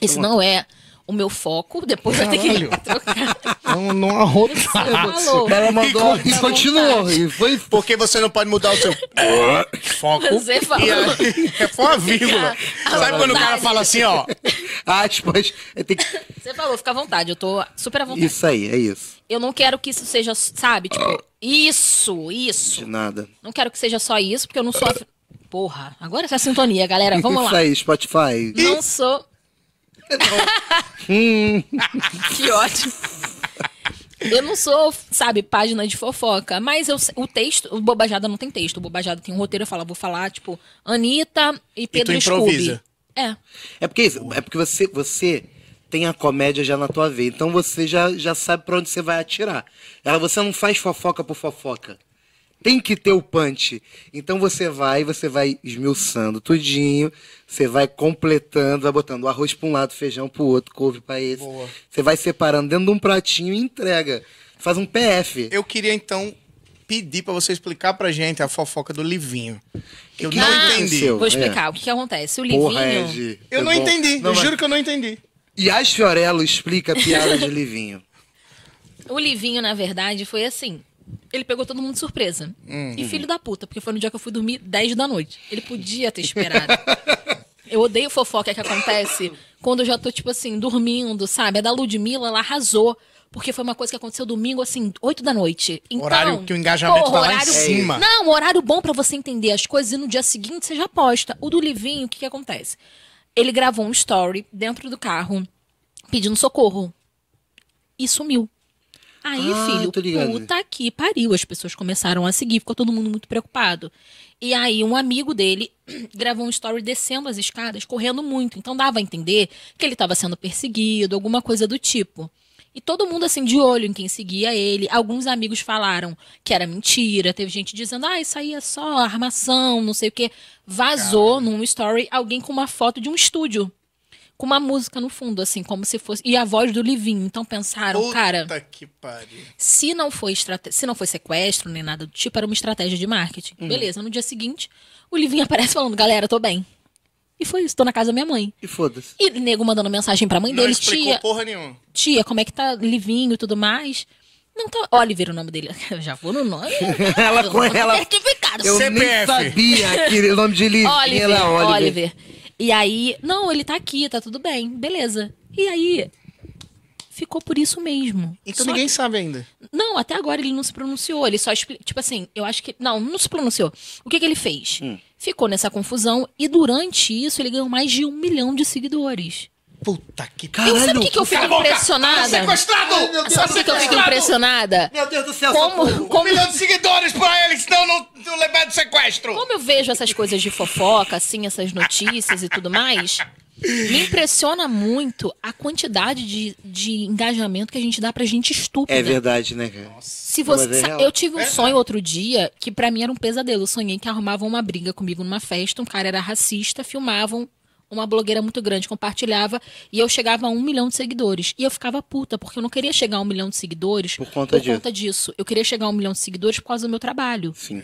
esse não é o meu foco. Depois vai ter que [LAUGHS] trocar.
Não, não arroba.
Falou.
Ela mandou e continuou. E foi.
Porque você não pode mudar o seu [LAUGHS] foco.
Você falou.
E aí, é uma vírgula. Sabe quando o cara
vontade.
fala assim, ó?
Aspas. É, tem que-
Você falou, fica à vontade. Eu tô super à vontade.
Isso aí, é isso.
Eu não quero que isso seja, sabe? Tipo, isso, isso.
De nada.
Não quero que seja só isso, porque eu não sou. Porra, agora essa sintonia, galera. Vamos
isso
lá.
aí, Spotify.
Não sou. [LAUGHS] [LAUGHS] que ótimo. Eu não sou, sabe, página de fofoca, mas eu, o texto, o Bobajada não tem texto. O Bobajada tem um roteiro, eu falo, vou falar, tipo, Anitta e Pedro
improvisa.
Scooby. É.
É porque, é porque você, você tem a comédia já na tua veia. Então você já, já sabe pra onde você vai atirar. Ela, você não faz fofoca por fofoca. Tem que ter o punch. Então você vai, você vai esmiuçando tudinho, você vai completando, vai botando o arroz pra um lado, feijão pro outro, couve pra esse. Você vai separando dentro de um pratinho e entrega. Faz um PF.
Eu queria então pedir pra você explicar pra gente a fofoca do Livinho. Que eu não
Ah,
entendi.
aconteceu?
Vou explicar o que, que acontece. O
Porra,
Livinho.
Ed.
Eu
é
não
bom.
entendi.
Não,
eu
mas-
juro que eu não entendi.
E as Fiorello explica a piada de Livinho.
O Livinho, na verdade, foi assim. Ele pegou todo mundo de surpresa. E filho da puta, porque foi no dia que eu fui dormir 10 da noite. Ele podia ter esperado. [LAUGHS] eu odeio fofoca que acontece quando eu já tô, tipo assim, dormindo, sabe? A da Ludmilla, ela arrasou. Porque foi uma coisa que aconteceu domingo, assim, 8 da noite. Então,
Horário que o engajamento tá lá em cima.
Não, horário bom pra você entender as coisas e no dia seguinte você já posta. O do Livinho, o que que acontece? Ele gravou um story dentro do carro pedindo socorro. E sumiu. Aí,
Ah,
filho, puta que pariu. As pessoas começaram a seguir, ficou todo mundo muito preocupado. E aí, um amigo dele [CLEARS THROAT] gravou um story descendo as escadas, correndo muito. Então, dava a entender que ele estava sendo perseguido, alguma coisa do tipo. E todo mundo, assim, de olho em quem seguia ele. Alguns amigos falaram que era mentira. Teve gente dizendo, ah, isso aí é só armação, não sei o quê. Vazou num story alguém com uma foto de um estúdio. Com uma música no fundo, assim, como se fosse. E a voz do Livinho. Então pensaram,
Puta
cara.
que pariu.
Se não foi estrate... se não foi sequestro nem nada do tipo, era uma estratégia de marketing.
Uhum.
Beleza, no dia seguinte, o Livinho [LAUGHS] aparece falando, galera, tô bem. E foi isso, tô na casa da minha mãe.
E foda-se.
E o nego mandando mensagem pra mãe
Não
dele, tia,
porra nenhuma.
tia, como é que tá Livinho e tudo mais. Não tá. Oliver, o nome dele. [LAUGHS] Eu já vou no nome. [LAUGHS]
Ela com ela-
certificado.
Eu nem
CPF.
sabia que o nome de Livinho
Oliver,
era
Oliver.
Oliver.
E aí, não, ele tá aqui, tá tudo bem, beleza. E aí, ficou por isso mesmo.
Então
Só
ninguém sabe ainda.
Não, até agora ele não se pronunciou. Ele só expli... Tipo assim, eu acho que. Não, não se pronunciou. O que, que ele fez?
Hum.
Ficou nessa confusão e durante isso ele ganhou mais de um milhão de seguidores.
Puta que
Caralho.
Sabe o que, que eu fico impressionada?
Sequestrado!
Sabe o que, eu fico impressionada?
Meu Deus do céu,
Como,
Um
como,
milhão de seguidores pra ele, senão não, não levar de sequestro.
como eu vejo essas coisas de fofoca, assim, essas notícias e tudo mais, me impressiona muito a quantidade de, de engajamento que a gente dá pra gente estúpida.
É verdade, né, cara?
Se você,
é
eu tive um sonho outro dia que pra mim era um pesadelo. Eu sonhei que arrumavam uma briga comigo numa festa, um cara era racista, filmavam, uma blogueira muito grande compartilhava e eu chegava a um milhão de seguidores. E eu ficava puta, porque eu não queria chegar a um milhão de seguidores
Por conta disso.
conta disso. Eu queria chegar a um milhão de seguidores por causa do meu trabalho.
Sim.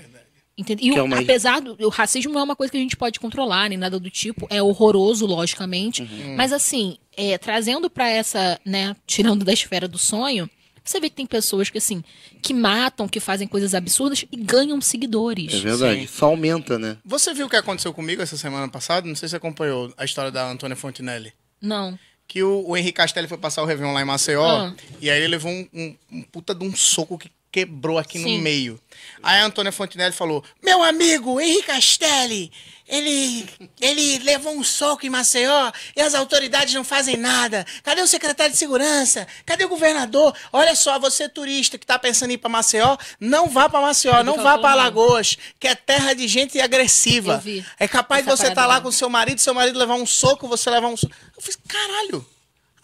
Entende? E
Que é
o-
uma-
apesar do o racismo não é uma coisa que a gente pode controlar, nem nada do tipo, é horroroso, logicamente.
Uhum.
Mas assim, é, trazendo pra essa, né, tirando da esfera do sonho, você vê que tem pessoas que assim, que matam, que fazem coisas absurdas e ganham seguidores.
É verdade. Só aumenta, né?
Você viu o que aconteceu comigo essa semana passada? Não sei se você acompanhou a história da Antônia Fontinelli.
Não.
Que o, o Henrique Castelli foi passar o Réveillon lá em Maceió.
Ah.
E aí ele levou um, um- um puta de um soco que quebrou aqui
Sim.
no meio. Aí a Antônia Fontinelli falou: Meu amigo, Henrique Castelli, ele, ele levou um soco em Maceió e as autoridades não fazem nada. Cadê o secretário de segurança? Cadê o governador? Olha só, você turista que tá pensando em ir pra Maceió, não vá pra Maceió, não
que
vá
falou
Alagoas, que é terra de gente agressiva. É capaz de você estar
parada
lá
lá.
com seu marido, seu marido levar um soco, você levar um soco. Eu fiz, caralho.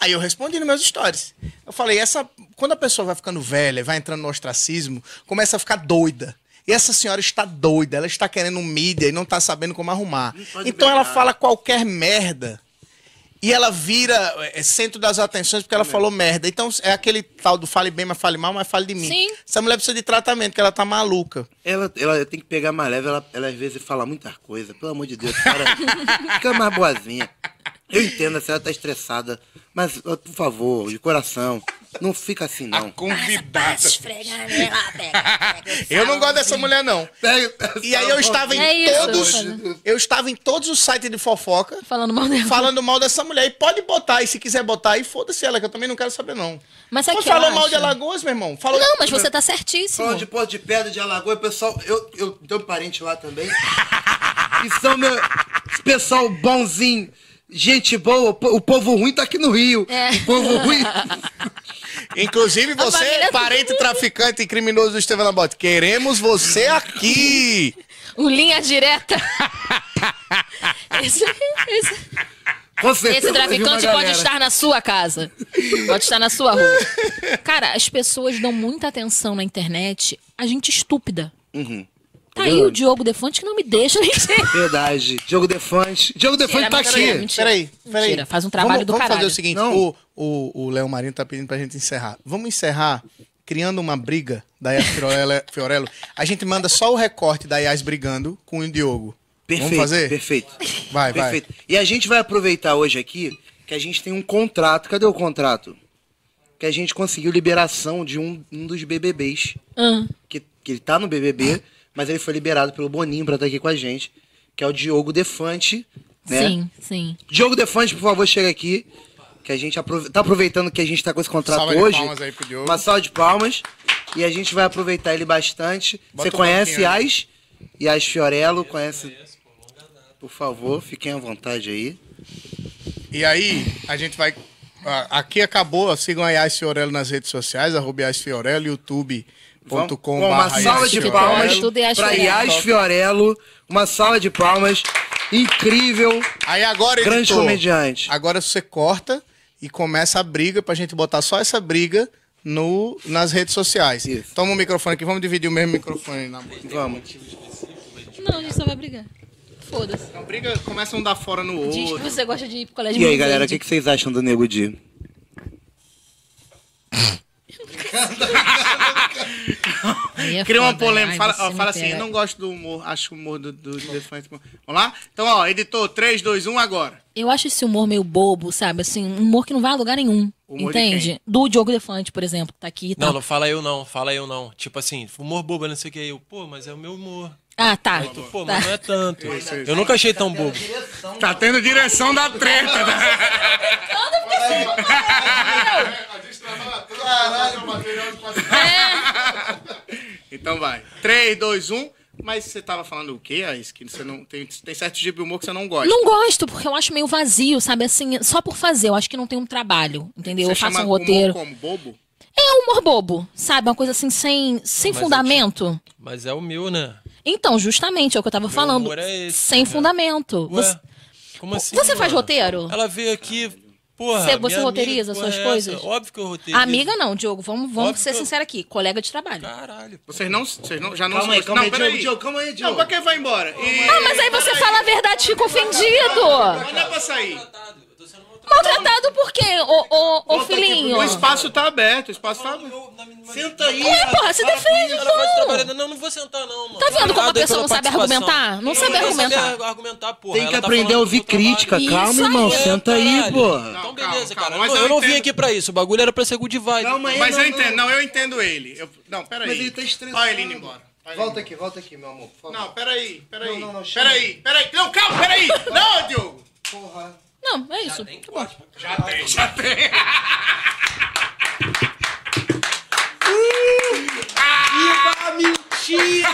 Aí eu respondi nos meus stories. Eu falei, essa, quando a pessoa vai ficando velha, vai entrando no ostracismo, começa a ficar doida. E essa senhora está doida, ela está querendo mídia e não está sabendo como arrumar. Então ela fala qualquer merda. E ela vira é, centro das atenções porque ela falou merda. Então é aquele tal do fale bem, mas fale mal, mas fale de mim.
Sim.
Essa mulher precisa de tratamento, que ela tá maluca.
Ela, ela tem que pegar mais leve, ela, ela às vezes fala muita coisa. Pelo amor de Deus, cara, [LAUGHS] fica mais boazinha. Eu entendo, a senhora tá estressada, mas, ó, por favor, de coração, não fica assim, não.
Convidada.
Nela, pega, pega.
Eu não gosto dessa mulher, não. E aí eu estava em
É
todos. Eu estava em todos os sites de fofoca
Falando mal dela.
falando mal dessa mulher. E pode botar, e se quiser botar aí, foda-se ela, que eu também não quero saber, não.
Mas
Pô,
o que eu
falou mal
acho?
de Alagoas, meu irmão? Falou...
Não, mas você tá certíssimo.
Falando de Porto de Pedra, de Alagoas, pessoal, eu, eu tenho um parente lá também. E são meu. Pessoal bonzinho, gente boa, o po- o povo ruim tá aqui no Rio.
É.
O povo ruim. [LAUGHS]
Inclusive, você,
família-
parente traficante e criminoso do Estevão Labote, queremos você aqui.
O linha direta. [LAUGHS] esse, esse,
certeza,
esse traficante pode estar na sua casa. Pode estar na sua rua. Cara, as pessoas dão muita atenção na internet a gente estúpida.
Uhum.
Tá aí o Diogo Defante que não me deixa mentir. [LAUGHS]
Verdade. Diogo Defante. Diogo Defante tá aqui.
Peraí, peraí.
Mentira, faz um trabalho
vamos,
do
vamos
caralho.
fazer o seguinte:
Não.
o, o, o Léo Marinho tá pedindo pra gente encerrar. Vamos encerrar criando uma briga da Yas Fiorello. [LAUGHS] A gente manda só o recorte da Yas brigando com o Diogo.
Perfeito,
Vamos fazer?
perfeito.
Vai, vai.
Perfeito. E a gente vai aproveitar hoje aqui que a gente tem um contrato. Cadê o contrato? Que a gente conseguiu liberação de um, um dos BBBs.
Ah,
Que, que ele tá no BBB, mas ele foi liberado pelo Boninho pra estar aqui com a gente. Que é o Diogo Defante. Né?
Sim, sim.
Diogo Defante, por favor, chega aqui. Que a gente aprove- tá aproveitando que a gente tá com esse contrato
Salva de
hoje.
palmas aí pro Diogo.
Uma salva de palmas. E a gente vai aproveitar ele bastante.
Bota
Você conhece as? E as Fiorello, conhece? Por favor, fiquem à vontade aí.
E aí, a gente vai. Aqui acabou. Sigam a Yas Fiorello nas redes sociais, arroba Yas Fiorello, youtube.com.
Uma salva de palmas para
Fiorello.
Yas Fiorello. Uma salva de palmas. Incrível.
Aí agora,
Grande
editor,
comediante.
Agora você corta e começa a briga pra gente botar só essa briga no, nas redes sociais.
Isso.
Toma o microfone aqui, vamos dividir o mesmo microfone na mão.
Vamos.
Não, a gente só vai brigar. Foda-se.
A briga começa um dar fora no
Diz que
outro.
você gosta de ir pro colégio
E aí, galera, o que, que vocês acham do Nego Di?
Aí é
Cria uma
foda,
polêmica.
ai,
Fala, ó, fala assim, eu não gosto do humor, acho o humor do, do, Defante. Vamos lá? Então, ó, editor, 3, 2, 1, agora.
Eu acho esse humor meio bobo, sabe? Assim, um humor que não vai a lugar nenhum.
Humor de
entende? Do Diogo Defante, por exemplo, que tá aqui e
Não, não fala eu não, fala eu não. Tipo assim, humor bobo, não sei o que. Eu, pô, mas é o meu humor.
Ah, tá.
Aí tu, pô, mas não é tanto. Eu nunca achei tão bobo.
Tá tendo direção da treta. né? Então vai. 3, 2, 1. Mas você tava falando o quê, Ais? Que você não. Tem, tem certo tipo de humor que você não gosta.
Não gosto, porque eu acho meio vazio, sabe? Assim, só por fazer. Eu acho que não tem um trabalho, entendeu?
Você
eu faço
chama
um roteiro.
humor como bobo?
É um humor bobo, sabe? Uma coisa assim, sem, sem
Mas é
fundamento.
Mas é o meu, né?
Então, justamente, é o que eu tava falando.
humor é esse,
sem
né?
fundamento.
Ué,
Você,
como assim?
você faz
mano?
roteiro?
Ela veio aqui, porra.
Você- você roteiriza
amiga,
suas
é
coisas?
essa? Óbvio que eu roteirizo.
Amiga não, Diogo. Vamos, vamos
Óbvio
ser
eu-
sinceros aqui. Colega de trabalho.
Caralho. pô.
Vocês não, vocês não, já não
Calma aí, calma aí,
Não, peraí.
Diogo, Diogo, calma aí,
Não,
Diogo.
pra que vai embora? E...
Ah, mas aí você fala a verdade e fica ofendido.
Mas não é pra sair.
Maltratado por quê, ô, ô, ô filhinho?
O espaço tá aberto, o espaço tá aberto.
Senta aí.
Ué, porra, se defende,
vai
não.
Não, não vou sentar, não, mano.
Tá vendo como a
aí
pessoa não sabe argumentar? Não sabe
Não
argumentar.
sabe argumentar, porra.
Tem que
tá
aprender a ouvir crítica. Calma, irmão.
aí.
Senta aí, porra.
Então, beleza,
calma,
cara.
mas eu
eu não vim aqui pra isso. O bagulho era pra ser good vibe.
Calma aí,
Mas
não,
eu
não.
entendo, não, eu entendo ele. Eu... Não, peraí.
Mas ele tá estressado.
Olha ele indo embora.
Volta aqui, volta aqui, meu amor. Por favor.
Não, peraí, peraí.
Não, não, não,
peraí, peraí. Não, calma, peraí. Não, Diogo.
Porra.
Não, é isso. Já tem. Tá bom.
Já tem, já tem. [LAUGHS] Uh! Ah! Viva a mentira!